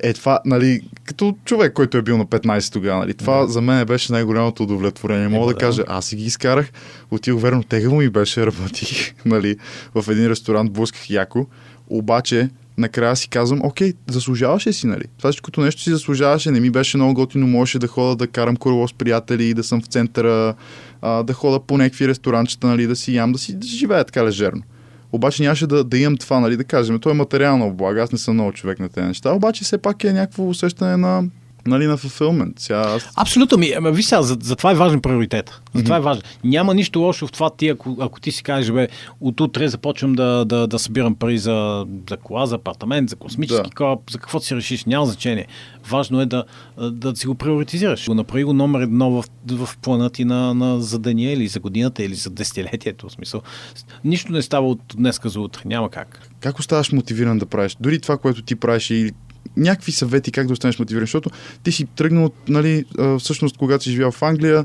S2: Е, това, нали, като човек, който е бил на 15 тогава, нали, това да. за мен беше най-голямото удовлетворение. Мога е, да, да кажа, аз си ги изкарах, отидох верно, тегаво ми беше, работих, [laughs] нали, в един ресторант, блъсках яко, обаче накрая си казвам, окей, заслужаваше си, нали? Това всичкото нещо си заслужаваше, не ми беше много готино, можеше да хода да карам колело с приятели, да съм в центъра, а, да хода по някакви ресторанчета, нали, да си ям, да си да живея така лежерно. Обаче нямаше да, да имам това, нали, да кажем. То е материална облага, аз не съм много човек на тези неща, обаче все пак е някакво усещане на нали, на fulfillment. Сега аз...
S3: Абсолютно ми. Ама, виж сега, за, за, това е важен приоритет. За това mm-hmm. е важен. Няма нищо лошо в това ти, ако, ако ти си кажеш, бе, от утре започвам да, да, да събирам пари за, за кола, за апартамент, за космически да. кораб, за какво си решиш, няма значение. Важно е да, да си го приоритизираш. Го направи го номер едно в, в плана ти на, на, за деня или за годината или за десетилетието. В смисъл. Нищо не става от днеска за утре. Няма как.
S2: Как оставаш мотивиран да правиш? Дори това, което ти правиш или някакви съвети как да останеш мотивиран, защото ти си тръгнал, нали, всъщност, когато си живял в Англия,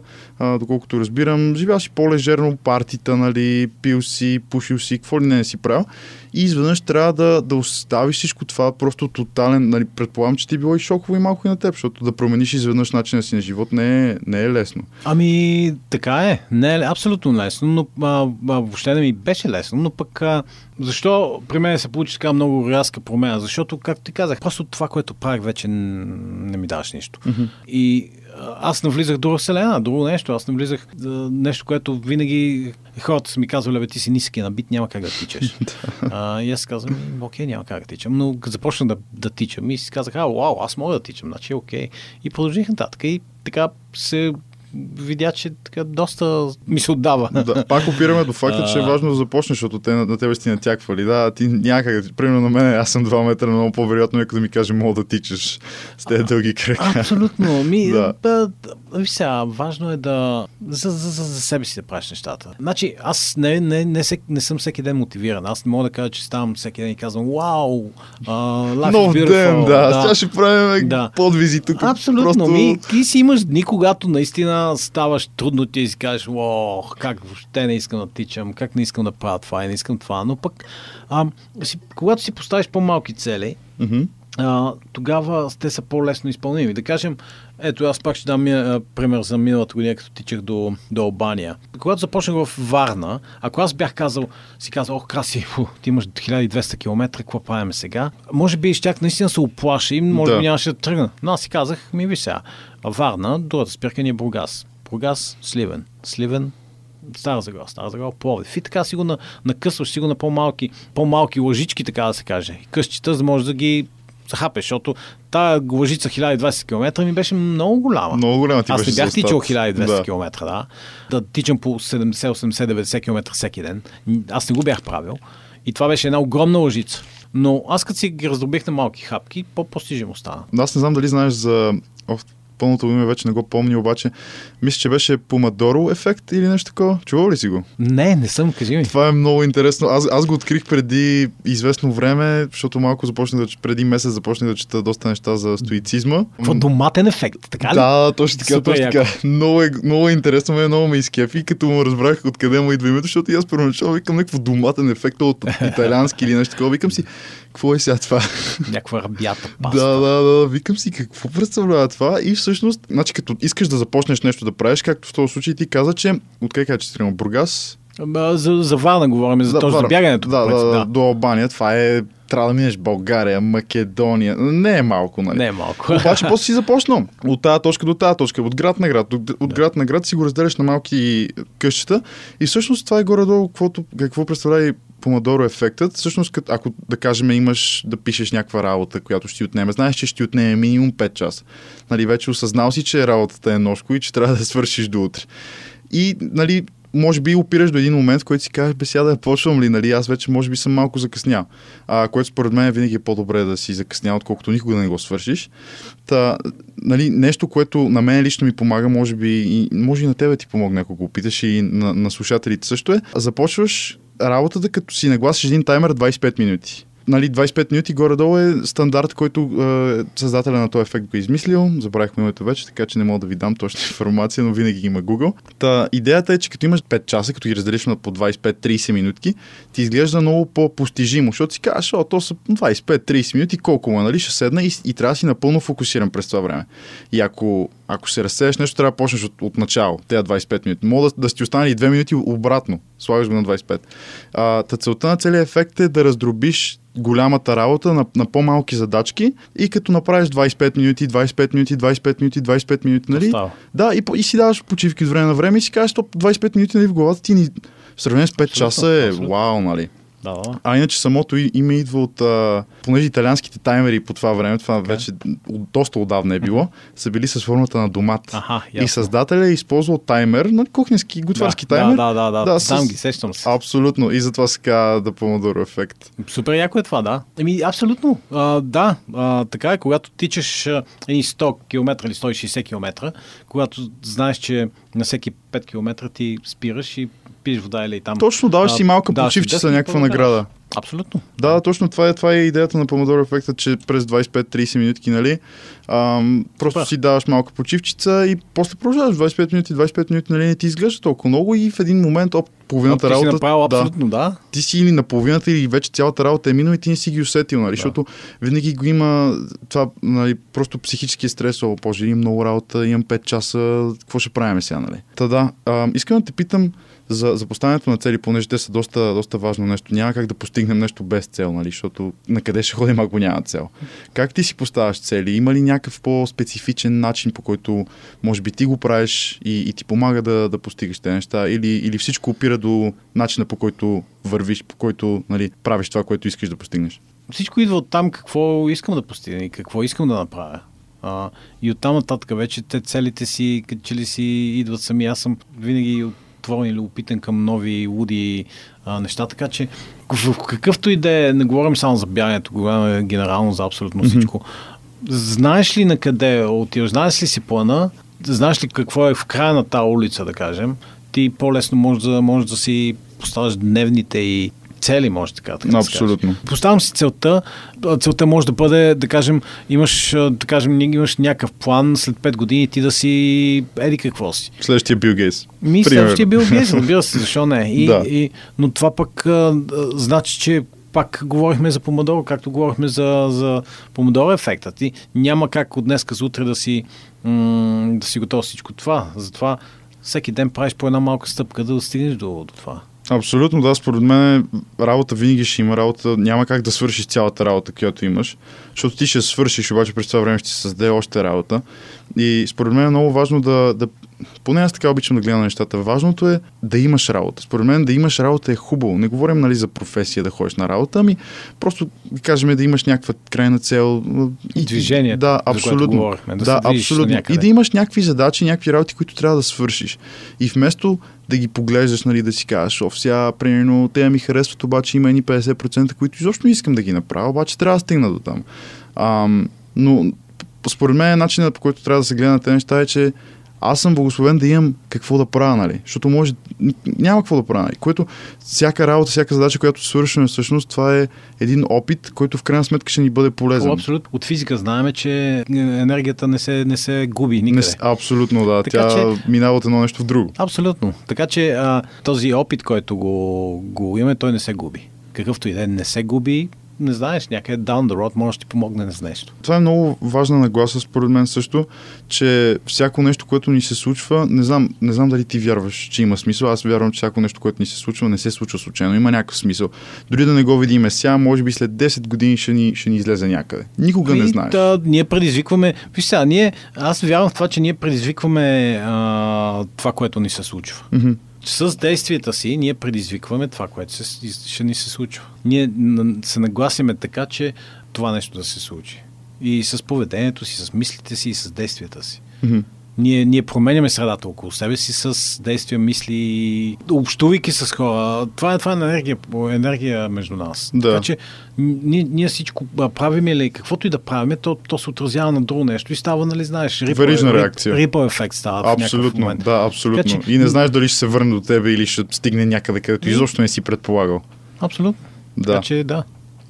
S2: доколкото разбирам, живял си по-лежерно партита, нали, пил си, пушил си, какво ли не, не си правил. И изведнъж трябва да, да оставиш всичко това просто тотален. Нали, предполагам, че ти е било и шоково и малко и на теб, защото да промениш изведнъж начина си на живот не е, не е лесно.
S3: Ами, така е. Не е абсолютно лесно, но а, а, въобще не ми беше лесно, но пък а, защо при мен се получи така много рязка промена? Защото, както ти казах, просто това, което правих, вече не ми даваш нищо. Mm-hmm. И аз навлизах друга вселена, друго нещо. Аз навлизах нещо, което винаги хората са ми казвали, бе, ти си ниски набит, няма как да тичаш. [laughs] а, и аз казвам, окей, няма как да тичам. Но започна да, да тичам и си казах, а, вау, аз мога да тичам, значи окей. И продължих нататък. И така се видя, че така доста ми се отдава.
S2: Да, пак опираме до факта, че е важно да започнеш, защото те на, на тебе си натяквали. Да, ти някак, примерно на мен, аз съм 2 метра, много по-вероятно е като ми каже, мога да тичаш с тези дълги крака.
S3: Абсолютно. Ми, да. Да, да, сега, важно е да за, за, за, за себе си да правиш нещата. Значи, аз не, не, не, не, не съм всеки ден мотивиран. Аз не мога да кажа, че ставам всеки ден и казвам, вау, uh,
S2: Нов ден, да. да. Сега ще правим да. подвизи тук.
S3: Абсолютно. Просто... Ми, ти си имаш дни, когато наистина ставаш трудно ти си кажеш, о, как въобще не искам да тичам, как не искам да правя това и не искам това, но пък а, си, когато си поставиш по-малки цели,
S2: mm-hmm.
S3: а, тогава те са по-лесно изпълними. Да кажем, ето аз пак ще дам пример за миналата година, като тичах до, до Албания. Когато започнах в Варна, ако аз бях казал, си казал, ох, красиво, ти имаш 1200 км, какво правим сега? Може би щях наистина се оплаша и може да. би нямаше да тръгна. Но аз си казах, ми ви сега, Варна, другата спирка ни е Бургас. Бургас, Сливен. Сливен, Стара Загора, Стара Загора, Пловдив. И така си го на, накъсваш си го на по-малки, по-малки лъжички, така да се каже. Къщите, за да можеш да ги захапеш, защото тая лъжица 1020 км ми беше много голяма.
S2: Много голяма ти
S3: Аз не бях
S2: за
S3: тичал
S2: старт.
S3: 1200
S2: Да.
S3: км, да. Да тичам по 70, 80, 90 км всеки ден. Аз не го бях правил. И това беше една огромна лъжица. Но аз като си ги раздробих на малки хапки, по-постижимо стана.
S2: Аз не знам дали знаеш за... Пълното име вече не го помня, обаче мисля, че беше Помадоро ефект или нещо такова. Чувал ли си го?
S3: Не, не съм, кажи ми.
S2: Това е много интересно. Аз, аз го открих преди известно време, защото малко започнах да, преди месец започнах да чета доста неща за стоицизма.
S3: Какво доматен ефект, така ли?
S2: Да, точно така,
S3: Супер
S2: точно така. Много е, много е интересно, ме, много ме изкефи, като му разбрах откъде му идва името, защото и аз първоначално викам някакво доматен ефект от [laughs] италиански или нещо такова. Викам си, какво е сега това?
S3: Някаква рабята паста.
S2: Да, да, да. Викам си какво представлява това и всъщност, значи като искаш да започнеш нещо да правиш, както в този случай ти каза, че откъде кажа, че си? Бургас?
S3: За, за Варна говорим, за, за
S2: Варна.
S3: бягането.
S2: Да, да, да, до Албания. Това е, трябва да минеш България, Македония. Не е малко, нали?
S3: Не е малко.
S2: Обаче после си започнал. [laughs] От тази точка до тази точка, от град на град. От, от град на град си го разделяш на малки къщета. И всъщност това е горе-долу каквото, какво представлява и помадоро ефектът. Всъщност, ако да кажем имаш да пишеш някаква работа, която ще ти отнеме, знаеш, че ще ти отнеме минимум 5 часа. Нали, вече осъзнал си, че работата е нощко и че трябва да свършиш до утре. И, нали, може би опираш до един момент, в който си кажеш, бе, сега да почвам ли, нали, аз вече може би съм малко закъснял. А, което според мен винаги е по-добре да си закъснял, отколкото никога да не го свършиш. Та, нали, нещо, което на мен лично ми помага, може би, и, може и на тебе ти помогне, ако го опиташ и на, на слушателите също е, започваш работата, като си нагласиш един таймер 25 минути. Нали, 25 минути горе-долу е стандарт, който е, създателя на този ефект го е измислил. Забравих му името вече, така че не мога да ви дам точна [laughs] информация, но винаги ги има Google. Та, идеята е, че като имаш 5 часа, като ги разделиш на по 25-30 минутки, ти изглежда много по-постижимо, защото си казваш, о, то са 25-30 минути, колко му, е, нали, ще седна и, и трябва да си напълно фокусиран през това време. И ако, ако се разсееш нещо, трябва да почнеш от, от начало, тези 25 минути. Мога да, да си остане и 2 минути обратно, слагаш го на 25. А, та целта на целият ефект е да раздробиш голямата работа на, на по-малки задачки и като направиш 25 минути, 25 минути, 25 минути, 25 минути, нали?
S3: Остава.
S2: Да, и, и си даваш почивки от време на време и си кажеш, топ 25 минути нали, в главата ти ни в сравнение с 5
S3: Абсолютно,
S2: часа е
S3: абсолютно.
S2: вау, нали?
S3: Да, да.
S2: А иначе самото име идва от, а, понеже италианските таймери по това време, това вече от, доста отдавна е било, са били с формата на домат.
S3: Аха,
S2: и създателя е използвал таймер, на кухненски, готварски
S3: да,
S2: таймер.
S3: Да, да, да,
S2: Да,
S3: да.
S2: с-
S3: ги, сещам се.
S2: Абсолютно. И затова се казва да помодоро ефект.
S3: Супер яко е това, да. Еми, абсолютно. А, да, а, така е, когато тичаш едни 100 км или 160 км, когато знаеш, че на всеки 5 км ти спираш и пиеш вода или там.
S2: Точно, даваш си малка
S3: да,
S2: почивчица,
S3: 10
S2: някаква награда.
S3: Абсолютно.
S2: Да, точно това е, това е идеята на помодоро ефекта, че през 25-30 минутки, нали, ам, просто
S3: Супер.
S2: си даваш малка почивчица и после продължаваш 25 минути, 25 минути, нали, не ти изглежда толкова много и в един момент, оп, половината
S3: ти си
S2: работа...
S3: направил
S2: да,
S3: абсолютно, да.
S2: ти си или на половината, или вече цялата работа е минала и ти не си ги усетил, нали?
S3: Да.
S2: Защото винаги го има това, нали, просто психически стрес, о, боже, имам много работа, имам 5 часа, какво ще правим сега, нали? Та да, а, искам да те питам за, за поставянето на цели, понеже те са доста, доста важно нещо. Няма как да постигнем нещо без цел, нали? Защото на къде ще ходим, ако няма цел? Как ти си поставяш цели? Има ли някакъв по-специфичен начин, по който може би ти го правиш и, и ти помага да, да постигаш тези неща? Или, или всичко опира до начина по който вървиш, по който нали, правиш това, което искаш да постигнеш?
S3: Всичко идва от там какво искам да постигна и какво искам да направя. А, и оттам нататък вече те целите си, че ли си идват сами. Аз съм винаги отворен или опитан към нови луди а, неща, така че в какъвто и да е, не говорим само за бягането, говорим генерално за абсолютно всичко. Знаеш ли на къде отиваш? Знаеш ли си плана? Знаеш ли какво е в края на тази улица, да кажем? Ти по-лесно можеш да, можеш да си поставяш дневните и цели, може така. така да.
S2: Абсолютно.
S3: Поставям си целта. Целта може да бъде, да кажем, имаш, да кажем, имаш някакъв план след 5 години ти да си еди какво си.
S2: Следващия Бил Гейтс.
S3: Ми, следващия бил Гейтс, [laughs] разбира се, защо не. И,
S2: Да.
S3: и, но това пък а, значи, че пак говорихме за помодоро, както говорихме за, за помодоро ефекта. Ти няма как от днес за утре да си, м- да си готов всичко това. Затова всеки ден правиш по една малка стъпка да достигнеш до, до това.
S2: Абсолютно, да. Според мен работа винаги ще има работа. Няма как да свършиш цялата работа, която имаш. Защото ти ще свършиш, обаче през това време ще си създаде още работа. И според мен е много важно да, да поне аз така обичам да гледам нещата. Важното е да имаш работа. Според мен да имаш работа е хубаво. Не говорим нали, за професия да ходиш на работа, ами просто да кажем да имаш някаква крайна цел.
S3: И, Движение.
S2: Да, абсолютно.
S3: Говорихме, да,
S2: да абсолютно. И да имаш някакви задачи, някакви работи, които трябва да свършиш. И вместо да ги поглеждаш, нали, да си кажеш, о, сега, примерно, те ми харесват, обаче има едни 50%, които изобщо не искам да ги направя, обаче трябва да стигна до там. А, но според мен начинът по който трябва да се гледа на тези неща е, че аз съм благословен да имам какво да правя, нали? Защото може, няма какво да правя, нали? Което всяка работа, всяка задача, която свършваме, всъщност това е един опит, който в крайна сметка ще ни бъде полезен.
S3: О, абсолютно. От физика знаем, че енергията не се, не се губи никъде.
S2: Не, абсолютно, да. Така, Тя че... минава от едно нещо в друго.
S3: Абсолютно. Така че а, този опит, който го, го имаме, той не се губи. Какъвто и е, не се губи, не знаеш, някъде down the road може да ти помогне с нещо.
S2: Това е много важна нагласа според мен също, че всяко нещо, което ни се случва, не знам, не знам дали ти вярваш, че има смисъл. Аз вярвам, че всяко нещо, което ни се случва, не се случва случайно. Има някакъв смисъл. Дори да не го видиме сега, може би след 10 години ще ни, ще ни излезе някъде. Никога
S3: и,
S2: не знаеш.
S3: Да, ние предизвикваме. Виж сега, ние, аз вярвам в това, че ние предизвикваме а, това, което ни се случва.
S2: Mm-hmm
S3: с действията си ние предизвикваме това, което се, ще ни се случва. Ние се нагласиме така, че това нещо да се случи. И с поведението си, с мислите си и с действията си.
S2: Mm-hmm.
S3: Ние, ние променяме средата около себе си с действия, мисли, общувайки с хора. Това е, това е енергия, енергия между нас.
S2: Да.
S3: Така че ние, ние всичко правим или каквото и да правим, то, то се отразява на друго нещо и става, нали знаеш,
S2: рипъл, Верижна реакция.
S3: Рипъл ефект става
S2: абсолютно. Да, абсолютно. Така, че, и не знаеш дали ще се върне до тебе или ще стигне някъде, където изобщо не си предполагал.
S3: Абсолютно. Да. Така че да.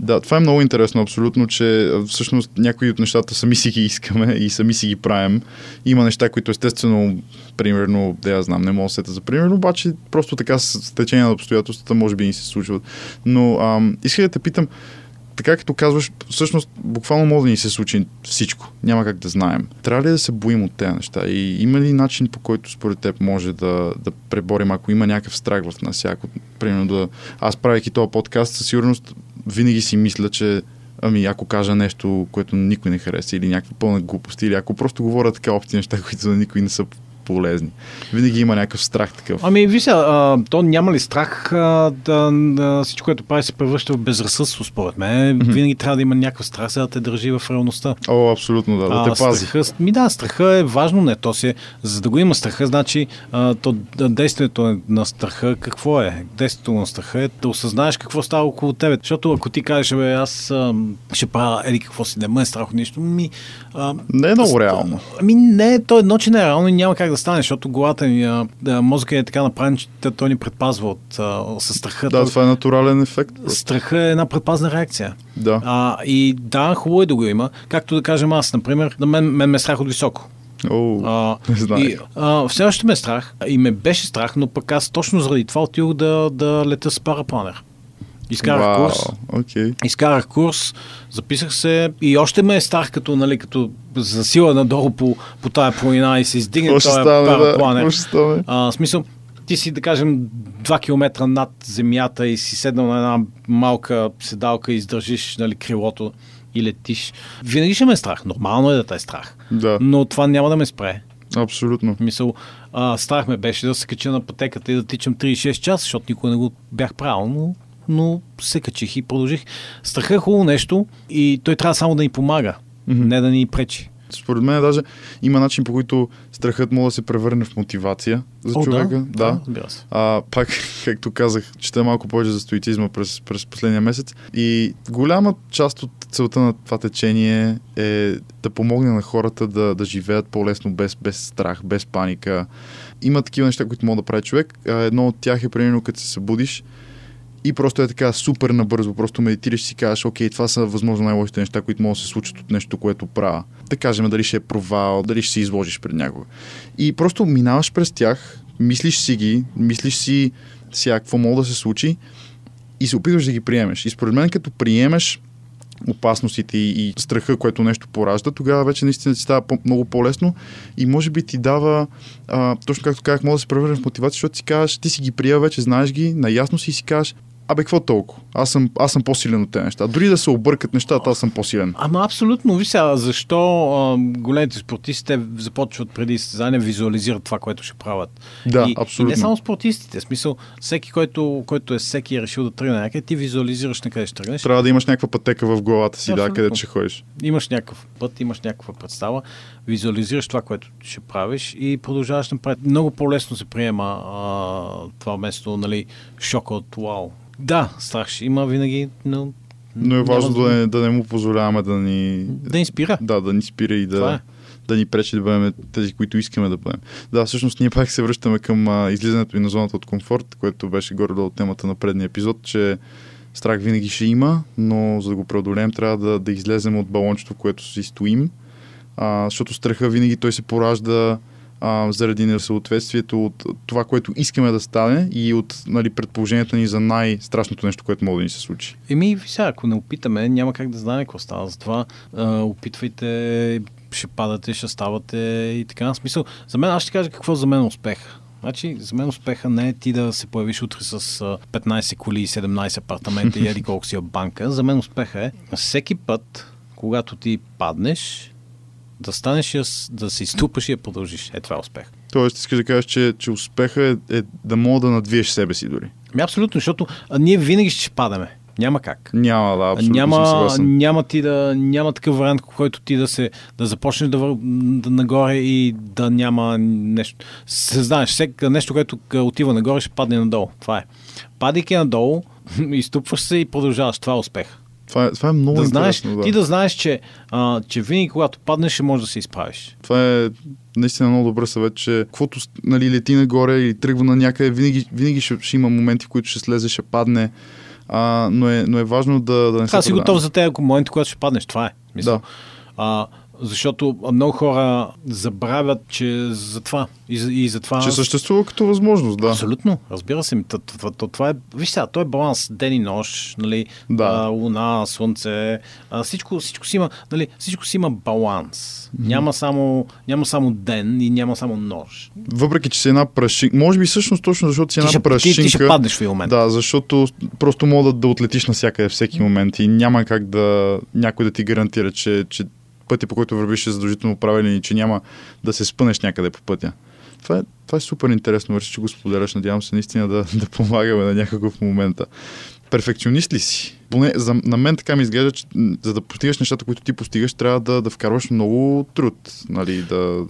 S2: Да, това е много интересно, абсолютно, че всъщност някои от нещата сами си ги искаме и сами си ги правим. Има неща, които естествено, примерно, да я знам, не мога да сета за пример, обаче просто така с течение на обстоятелствата може би ни се случват. Но ам, исках да те питам, така като казваш, всъщност буквално може да ни се случи всичко. Няма как да знаем. Трябва ли да се боим от тези неща? И има ли начин по който според теб може да, да преборим, ако има някакъв страх в нас? Ако, примерно, да... Аз правейки този подкаст, със сигурност винаги си мисля, че ами ако кажа нещо, което никой не хареса или някаква пълна глупост, или ако просто говоря така опити неща, които никой не са полезни. Винаги има някакъв страх такъв.
S3: Ами, виж, а, то няма ли страх а, да, да, всичко, което прави, се превръща в безразсъдство, според мен. Mm-hmm. Винаги трябва да има някакъв страх, за да те държи в реалността.
S2: О, абсолютно, да, да а, те пази.
S3: Страха, ми да, страха е важно, не. То си, за да го има страха, значи а, то, действието на страха какво е? Действието на страха е да осъзнаеш какво става около тебе. Защото ако ти кажеш, бе, аз а, ще правя еди какво си, не ме е страх от нищо, ми... А,
S2: не е много реално.
S3: Ами не, то едно, че не е реално и няма как да стане, защото главата ни, мозъка е така направен, че той ни предпазва от със страха.
S2: Да, това е натурален ефект.
S3: Страха е една предпазна реакция.
S2: Да.
S3: А, и да, хубаво е да го има. Както да кажем аз, например, на мен, мен ме е страх от високо.
S2: О, а, не
S3: И, а, все още ме е страх и ме беше страх, но пък аз точно заради това отидох да, да лета с парапланер. Изкарах wow, курс.
S2: Okay.
S3: Изкарах курс, записах се и още ме е страх, като, нали, като засила надолу по, по тая планина и се издигне този парапланер.
S2: Да,
S3: а, смисъл, ти си, да кажем, 2 км над земята и си седнал на една малка седалка и издържиш нали, крилото и летиш. Винаги ще ме е страх. Нормално е да те е страх.
S2: Да.
S3: Но това няма да ме спре.
S2: Абсолютно.
S3: Мисъл, а, страх ме беше да се кача на пътеката и да тичам 36 часа, защото никога не го бях правил, но но се качих и продължих. Страха е хубаво нещо и той трябва само да ни помага, mm-hmm. не да ни пречи.
S2: Според мен даже има начин по който страхът може да се превърне в мотивация за
S3: О,
S2: човека.
S3: Да,
S2: да. А, пак, [laughs] както казах, чета малко повече за стоицизма през, през последния месец. И голяма част от целта на това течение е да помогне на хората да, да живеят по-лесно, без, без страх, без паника. Има такива неща, които могат да прави човек. Едно от тях е, примерно, като се събудиш, и просто е така супер набързо, просто медитираш и си кажеш, окей, това са възможно най-лошите неща, които могат да се случат от нещо, което правя. Да кажем дали ще е провал, дали ще се изложиш пред някого. И просто минаваш през тях, мислиш си ги, мислиш си сега какво мога да се случи и се опитваш да ги приемеш. И според мен, като приемеш опасностите и, и страха, което нещо поражда, тогава вече наистина ти става по- много по-лесно и може би ти дава, а, точно както казах, може да се превърне в мотивация, защото си кажеш, ти си ги приел вече, знаеш ги, наясно си и си кажеш, абе, какво толкова? Аз съм, аз съм по-силен от тези неща. Дори да се объркат нещата, аз съм по-силен.
S3: Ама абсолютно. Виж сега, защо а, големите спортисти те започват преди състезание, визуализират това, което ще правят.
S2: Да,
S3: и,
S2: абсолютно.
S3: И не само спортистите. В смисъл, всеки, който, който е всеки е решил да тръгне някъде, ти визуализираш на къде ще тръгнеш.
S2: Трябва да имаш някаква пътека в главата си, да,
S3: Абсолютно.
S2: където ще ходиш.
S3: Имаш някакъв път, имаш някаква представа, визуализираш това, което ще правиш и продължаваш напред. Много по-лесно се приема а, това вместо нали, шока от вау. Да, страх ще има винаги, но...
S2: Но е важно да не, да не му позволяваме да ни,
S3: да инспира.
S2: да, да ни спира и да,
S3: е.
S2: да ни пречи да бъдем тези, които искаме да бъдем. Да, всъщност ние пак се връщаме към а, излизането и на зоната от комфорт, което беше горе от темата на предния епизод, че страх винаги ще има, но за да го преодолеем трябва да, да излезем от балончето, в което си стоим, а, защото страха винаги той се поражда а, заради несъответствието от това, което искаме да стане и от нали, предположението ни за най-страшното нещо, което може да ни се случи.
S3: Еми, сега, ако не опитаме, няма как да знаем какво става. Затова а, опитвайте, ще падате, ще ставате и така. В смисъл, за мен, аз ще кажа какво за мен е успех. Значи, за мен успеха не е ти да се появиш утре с а, 15 коли и 17 апартамента и еди [laughs] колко си банка. За мен успеха е всеки път, когато ти паднеш, да станеш и да се изтупаш и да продължиш. Е, това е успех.
S2: Тоест, искаш да кажеш, че, че успеха е, е да мога да надвиеш себе си дори.
S3: Ами, абсолютно, защото а, ние винаги ще падаме. Няма как.
S2: Няма, да, абсолютно съм
S3: няма,
S2: съгласен.
S3: няма, ти да, няма такъв вариант, който ти да, се, да започнеш да, вър... да нагоре и да няма нещо. Съзнаеш, всеки нещо, което отива нагоре, ще падне надолу. Това е. Падайки надолу, [laughs] изтупваш се и продължаваш. Това е успех.
S2: Това е, това е много
S3: Да знаеш.
S2: Да.
S3: Ти да знаеш, че, а, че винаги, когато паднеш, ще можеш да се изправиш.
S2: Това е наистина много добър съвет, че каквото нали, лети нагоре или тръгва на някъде, винаги, винаги ще, ще има моменти, в които ще слезе, ще падне. А, но, е, но е важно да, да не
S3: Трябва
S2: се
S3: си готов за тези моменти, когато ще паднеш. Това е. Мисъл.
S2: Да.
S3: А, защото много хора забравят, че за това. И, за- и за това
S2: Че съществува като възможност, да.
S3: Абсолютно, разбира се. То, то, то, това е, виж сега, то е баланс ден и нощ, нали,
S2: Да.
S3: а, луна, слънце, а, всичко, всичко, си има, нали, всичко си има баланс. Няма, само, няма само ден и няма само нощ.
S2: Въпреки, че си една прашинка. Може би всъщност точно защото си
S3: Ти
S2: една
S3: ще,
S2: прашинка.
S3: ти, ти ще паднеш в един момент.
S2: Да, защото просто мога да, да отлетиш навсякъде всеки момент и няма как да някой да ти гарантира, че, че пътя по който вървиш е задължително правилен и че няма да се спънеш някъде по пътя. Това е, това е супер интересно, върши, че го споделяш. Надявам се наистина да, да помагаме на някакъв момента. Перфекционист ли си? Поне за, на мен така ми изглежда, че за да постигаш нещата, които ти постигаш, трябва да, да вкарваш много труд. Нали, да...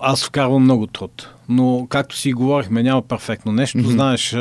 S3: Аз вкарвам много труд. Но, както си говорихме, няма перфектно нещо.
S2: Мгм.
S3: Знаеш,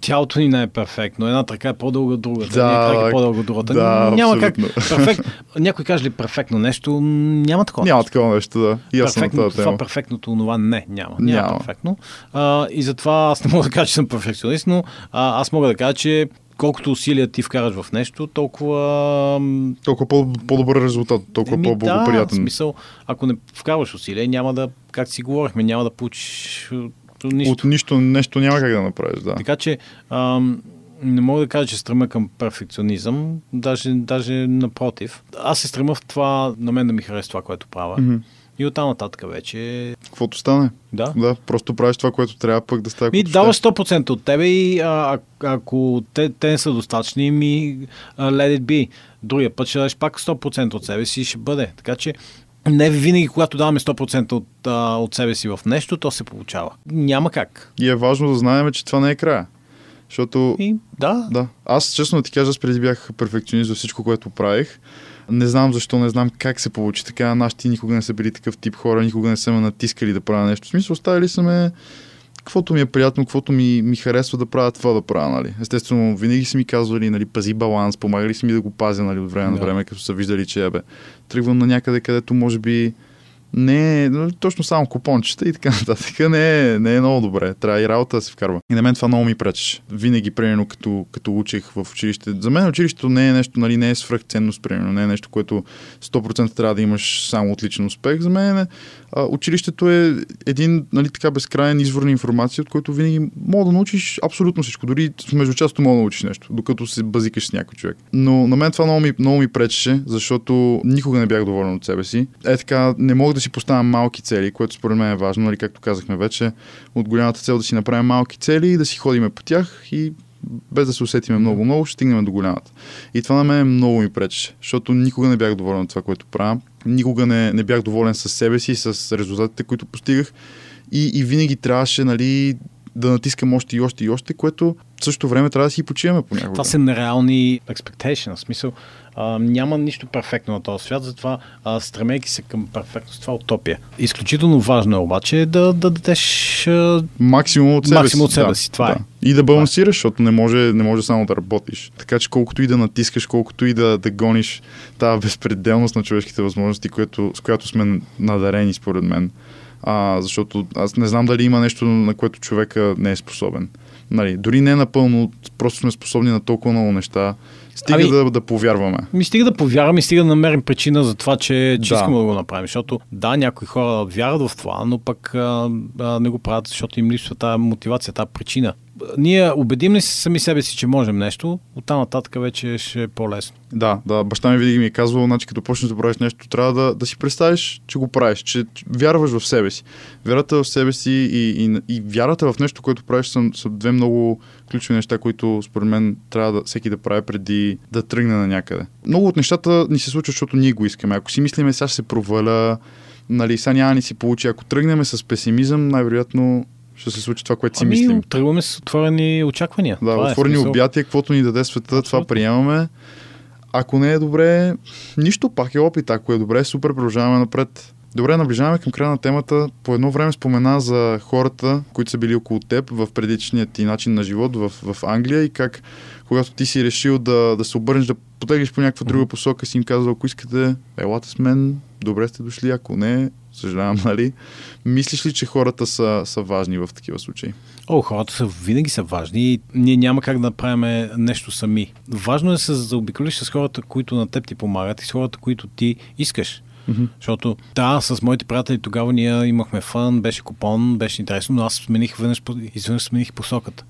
S3: тялото ни не е перфектно. Едната ръка е по-дълга другата.
S2: Да,
S3: крак е по-дълга другата.
S2: да,
S3: няма как.
S2: абсолютно.
S3: Перфект... Някой каже ли перфектно нещо? Няма такова.
S2: Няма такова нещо, да. И
S3: перфектно, това
S2: тема.
S3: перфектното, това не, няма. Няма,
S2: Няма.
S3: перфектно. А, и затова аз не мога да кажа, че съм перфекционист, но а, аз мога да кажа, че колкото усилия ти вкараш в нещо, толкова...
S2: Толкова по- по-добър резултат, толкова
S3: еми,
S2: по-благоприятен.
S3: Да, в смисъл, ако не вкарваш усилия, няма да, как си говорихме, няма да получиш а, нищо.
S2: От нищо нещо няма как да направиш, да.
S3: Така че ам, не мога да кажа, че стремя към перфекционизъм, даже, даже напротив. Аз се стремя в това, на мен да ми харесва това, което правя.
S2: Мгм.
S3: И оттам нататък вече,
S2: Каквото стане.
S3: да.
S2: Да, просто правиш това, което трябва пък да.
S3: Ми
S2: каквото
S3: даваш
S2: ще.
S3: 100% от тебе и а, а, ако те, те не са достатъчни, ми а, let it be. Другия път ще дадеш пак 100% от себе си и ще бъде. Така че не винаги, когато даваме 100% от, а, от себе си в нещо, то се получава. Няма как.
S2: И е важно да знаем, че това не е края. Защото,
S3: И да,
S2: да, аз честно да ти кажа, аз преди бях перфекционист за всичко, което правих. Не знам защо, не знам как се получи така. Нашите никога не са били такъв тип хора, никога не са ме натискали да правя нещо. В смисъл, оставили са ме каквото ми е приятно, каквото ми, ми харесва да правя, това да правя, нали. Естествено, винаги са ми казвали, нали, пази баланс, помагали са ми да го пазя, нали, от време на
S3: Да.
S2: време, като са виждали, че бе, тръгвам на някъде, където може би не е точно само купончета и така нататък. Не е, не е много добре. Трябва и работа да се вкарва. И на мен това много ми пречеше. Винаги, примерно, като, като учих в училище. За мен училището не е нещо, нали, не е свръхценност, примерно. Не е нещо, което 100% трябва да имаш само отличен успех. За мен е, а, училището е един, нали, така безкрайен извор на информация, от който винаги мога да научиш абсолютно всичко. Дори в междучасто мога да научиш нещо, докато се базикаш с някой човек. Но на мен това много ми, много ми пречеше, защото никога не бях доволен от себе си. Е така, не мога да си поставям малки цели, което според мен е важно, нали, както казахме вече, от голямата цел да си направим малки цели и да си ходиме по тях и без да се усетиме много-много, ще стигнем до голямата. И това на мен много ми пречеше, защото никога не бях доволен от това, което правя. Никога не, не бях доволен с себе си, с резултатите, които постигах. И, и винаги трябваше, нали, да натискам още и още и още, което в същото време трябва да си почиваме понякога.
S3: Това са нереални expectations. В смисъл, а, няма нищо перфектно на този свят, затова а, стремейки се към перфектност, това е утопия. Изключително важно е обаче да, да дадеш а,
S2: максимум от себе
S3: максимум
S2: си.
S3: от себе
S2: да,
S3: си. Това
S2: да.
S3: е.
S2: И да балансираш, защото не може, не може само да работиш. Така че колкото и да натискаш, колкото и да, да гониш тази безпределност на човешките възможности, което, с която сме надарени, според мен. А, защото аз не знам дали има нещо, на което човека не е способен. Нали, дори не напълно, просто сме способни на толкова много неща. Стига
S3: Ами-
S2: да, да повярваме.
S3: Ми стига да повярваме и стига да намерим причина за това, че, че
S2: Да.
S3: искаме да го направим. Защото да, някои хора вярват в това, но пък а, а, не го правят, защото им липсва тази мотивация, тази причина. Ние убедим ли сами себе си, че можем нещо, оттам нататък вече ще е по-лесно.
S2: Да, да, баща ми винаги ми е казвал, значи като почнеш да правиш нещо, трябва да, да си представиш, че го правиш, че вярваш в себе си. Вярата в себе си и, и, и вярата в нещо, което правиш са, са две много ключови неща, които според мен трябва да, всеки да прави преди да тръгне на някъде. Много от нещата ни се случват, защото ние го искаме. Ако си мислиме, сега ще се проваля, нали, сега няма ни си получи. Ако тръгнем с песимизъм, най-вероятно ще се случи това, което си мислим.
S3: Ами, тръгваме с отворени очаквания.
S2: Да,
S3: Това е
S2: отворени
S3: смисъл.
S2: обятия, каквото ни даде света, това
S3: Абсолютно.
S2: приемаме. Ако не е добре, нищо, пак е опит. Ако е добре, супер, продължаваме напред. Добре, наближаваме към края на темата. По едно време спомена за хората, които са били около теб в предишният ти начин на живот в, в Англия и как, когато ти си решил да, да се обърнеш, да потеглиш по някаква друга посока, си им казал, ако искате, елате с мен, добре сте дошли, ако не, съжалявам, [laughs] нали? Мислиш ли, че хората са, са важни в такива случаи?
S3: О, хората са, винаги са важни и ние няма как да направим нещо сами. Важно е да се заобиколиш с хората, които на теб ти помагат и с хората, които ти искаш.
S2: Мгм.
S3: Защото да, с моите приятели тогава ние имахме фън, беше купон, беше интересно, но аз смених веднъж, изведнъж смених посоката.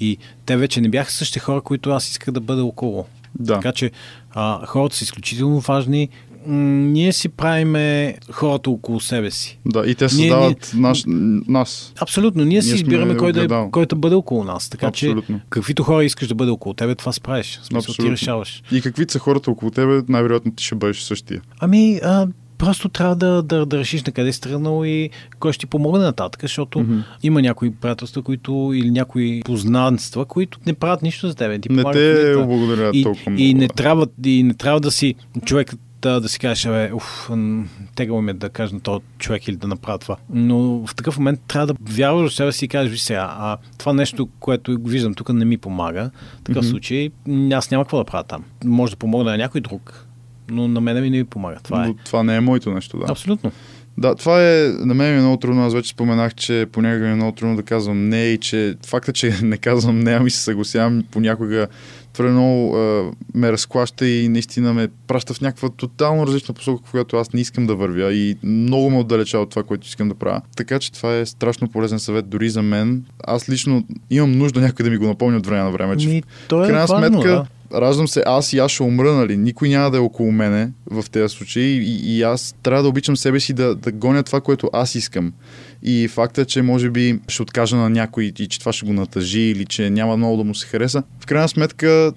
S3: И те вече не бяха същите хора, които аз исках да бъда около.
S2: Да.
S3: Така че а, хората са изключително важни. Ние си правиме хората около себе си.
S2: Да, и те
S3: Ние-
S2: създават наш, нас.
S3: Абсолютно. Ние, си
S2: сме
S3: избираме кой да, е, кой да бъде около нас. Така
S2: Абсолютно.
S3: че каквито хора искаш да бъде около тебе, това справиш. В смисъл, ти решаваш.
S2: И какви са хората около тебе, най-вероятно ти ще бъдеш същия.
S3: Ами, а, просто трябва да, да, да решиш на къде си тръгнал и кой ще ти помогне нататък, защото
S2: Мгм.
S3: има някои приятелства, които или някои познанства, които не правят нищо за тебе. Ти
S2: Не те
S3: нищо.
S2: благодаря
S3: и,
S2: толкова много.
S3: и, не
S2: да.
S3: трябва, и не трябва да си човек да, да си кажеш, абе, уф, тегаво ми е да кажа на този човек или да направя това. Но в такъв момент трябва да вярваш в себе си и кажеш, виж сега, а това нещо, което виждам тук не ми помага. В такъв
S2: Мгм.
S3: случай аз няма какво да правя там. Може да помогна на някой друг, но на мен ми не ми помага. Това е.
S2: Но това не е моето нещо, да.
S3: Абсолютно.
S2: Да, това е, на мен ми е много трудно. Аз вече споменах, че понякога ми е много трудно да казвам не и че факта, че [laughs] не казвам не, ами се съгласявам, понякога много а, ме разклаща и наистина ме праща в някаква тотално различна посока, в която аз не искам да вървя и много ме отдалечава от това, което искам да правя. Така че това е страшно полезен съвет дори за мен. Аз лично имам нужда някой да ми го напомни от време на време, че
S3: Ми, то
S2: в
S3: е
S2: крайна
S3: важно,
S2: сметка,
S3: да.
S2: раждам се аз и аз ще умра, нали? Никой няма да е около мене в тези случаи и, и аз трябва да обичам себе си да, да гоня това, което аз искам. И факта, че може би ще откажа на някой и че това ще го натъжи или че няма много да му се хареса, в крайна сметка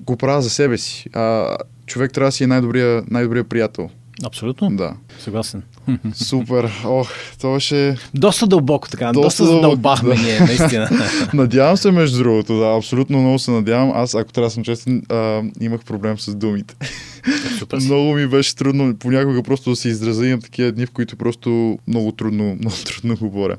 S2: го правя за себе си. А човек трябва да си е най-добрия, най-добрия приятел.
S3: Абсолютно.
S2: Да.
S3: Съгласен.
S2: Супер. Ох, това беше...
S3: Доста дълбоко така.
S2: Доста
S3: Доста, задълбахме
S2: да.
S3: ние, наистина. [laughs]
S2: Надявам се, между другото, да, абсолютно много се надявам. Аз, ако трябва да съм честен, а, имах проблем с думите.
S3: Супер.
S2: Много ми беше трудно понякога просто да се изразя. Имам такива дни, в които просто много трудно, [laughs] много трудно говоря.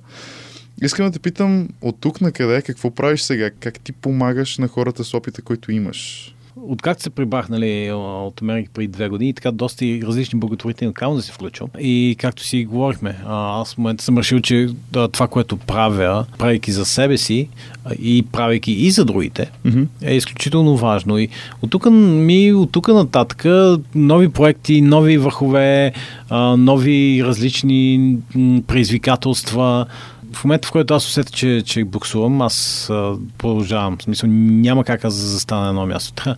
S2: Искам да те питам от тук на къде, какво правиш сега? Как ти помагаш на хората с опита, който имаш?
S3: Откакто се прибрах нали, от Америка преди две години, така доста и различни благотворителни да се включвам. И както си говорихме, аз в момента съм решил, че да, това, което правя, правейки за себе си и правейки и за другите, е изключително важно. И от тук, ми, от тук нататък нови проекти, нови върхове, нови различни предизвикателства. В момента, в който аз усетя, че, че буксувам, аз а, продължавам. В смисъл, няма как аз да застана на едно място. Та,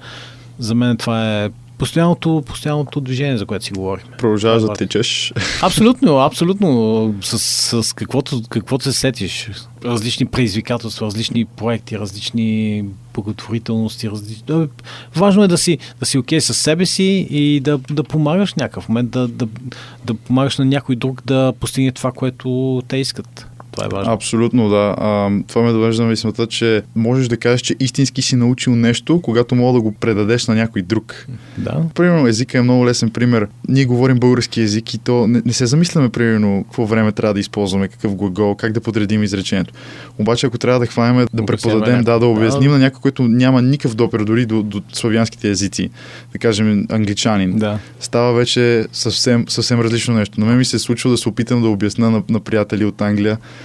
S3: За мен това е постоянното, постоянното движение, за което си говорим.
S2: Продължаваш да течеш. [laughs]
S3: Абсолютно, абсолютно. С, с каквото, каквото се сетиш. Различни предизвикателства, различни проекти, различни благотворителности. Различни... Важно е да си, да си окей със себе си и да, да помагаш някакъв момент, да, да, да помагаш на някой друг да постигне това, което те искат. Това е важно.
S2: Абсолютно, да. А, това ме довежда на мисълта, че можеш да кажеш, че истински си научил нещо, когато мога да го предадеш на някой друг.
S3: Да.
S2: Примерно, езика е много лесен пример. Ние говорим български език и то не, не се замисляме, примерно, какво време трябва да използваме, какъв глагол, как да подредим изречението. Обаче, ако трябва да хванем да преподадем, да, да обясним да. на някой, който няма никакъв допир дори до, до славянските езици, да кажем англичанин,
S3: да.
S2: става вече съвсем, съвсем различно нещо. На мен ми се е случило да се опитам да обясна на, на приятели от Англия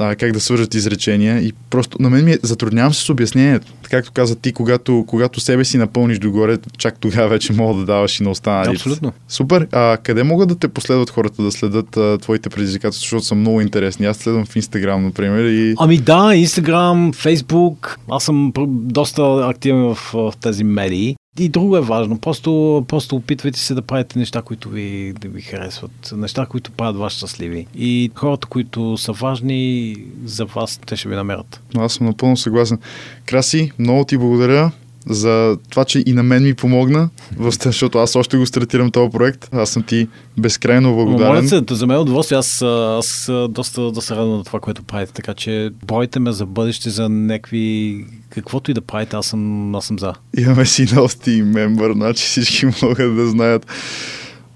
S2: а, как да свържат изречения и просто на мен ми е, затруднявам се с обяснението. Както каза ти, когато, когато себе си напълниш догоре, чак тогава вече мога да даваш и на останалите.
S3: Абсолютно.
S2: Супер. А къде могат да те последват хората да следят а, твоите предизвикателства, защото са много интересни. Аз следвам в Инстаграм, например. И...
S3: Ами да, Инстаграм, Фейсбук. Аз съм доста активен в, в тези медии. И друго е важно. Просто, просто опитвайте се да правите неща, които ви, да ви харесват. Неща, които правят вас щастливи. И хората, които са важни за вас, те ще ви намерят.
S2: Аз съм напълно съгласен. Краси, много ти благодаря за това, че и на мен ми помогна, [laughs] защото аз още го стартирам този проект. Аз съм ти безкрайно благодарен. Моля
S3: се, за мен е удоволствие. Аз, аз доста да се радвам на това, което правите. Така че бойте ме за бъдеще, за някакви каквото и да правите, аз съм, аз съм за.
S2: Имаме си нов team member, значи всички [laughs] могат да знаят.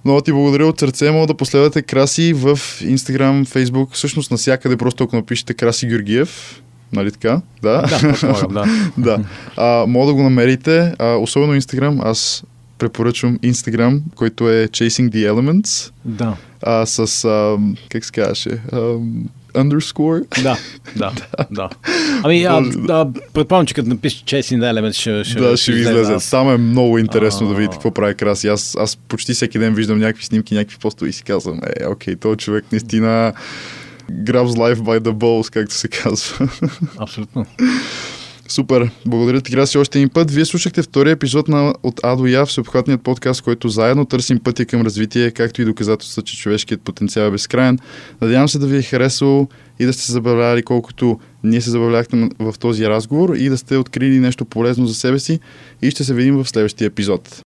S2: Много ти благодаря от сърце. Мога да последвате Краси в Instagram, Facebook, всъщност навсякъде, просто ако напишете Краси Георгиев, нали така?
S3: Да, да. да. [laughs]
S2: да. А, мога да го намерите, а, особено Instagram. Аз препоръчвам Instagram, който е Chasing the Elements.
S3: Да.
S2: А, с, а, как се казваше, underscore.
S3: Да, да, да. Ами, а, а, предполагам, че като напишеш Chasing the Elements ще, ще,
S2: да, ще ви излезе. Аз... Там е много интересно да видите какво прави Краси. Аз, аз почти всеки ден виждам някакви снимки, някакви постове и си казвам, е, окей, този човек наистина grabs life by the balls, както се казва.
S3: Абсолютно.
S2: Супер. Благодаря ти, Краси, още един път. Вие слушахте втория епизод на От А до Я, всеобхватният подкаст, който заедно търсим пътя към развитие, както и доказателства, че човешкият потенциал е безкрайен. Надявам се да ви е харесало и да сте забавляли колкото ние се забавляхте в този разговор и да сте открили нещо полезно за себе си и ще се видим в следващия епизод.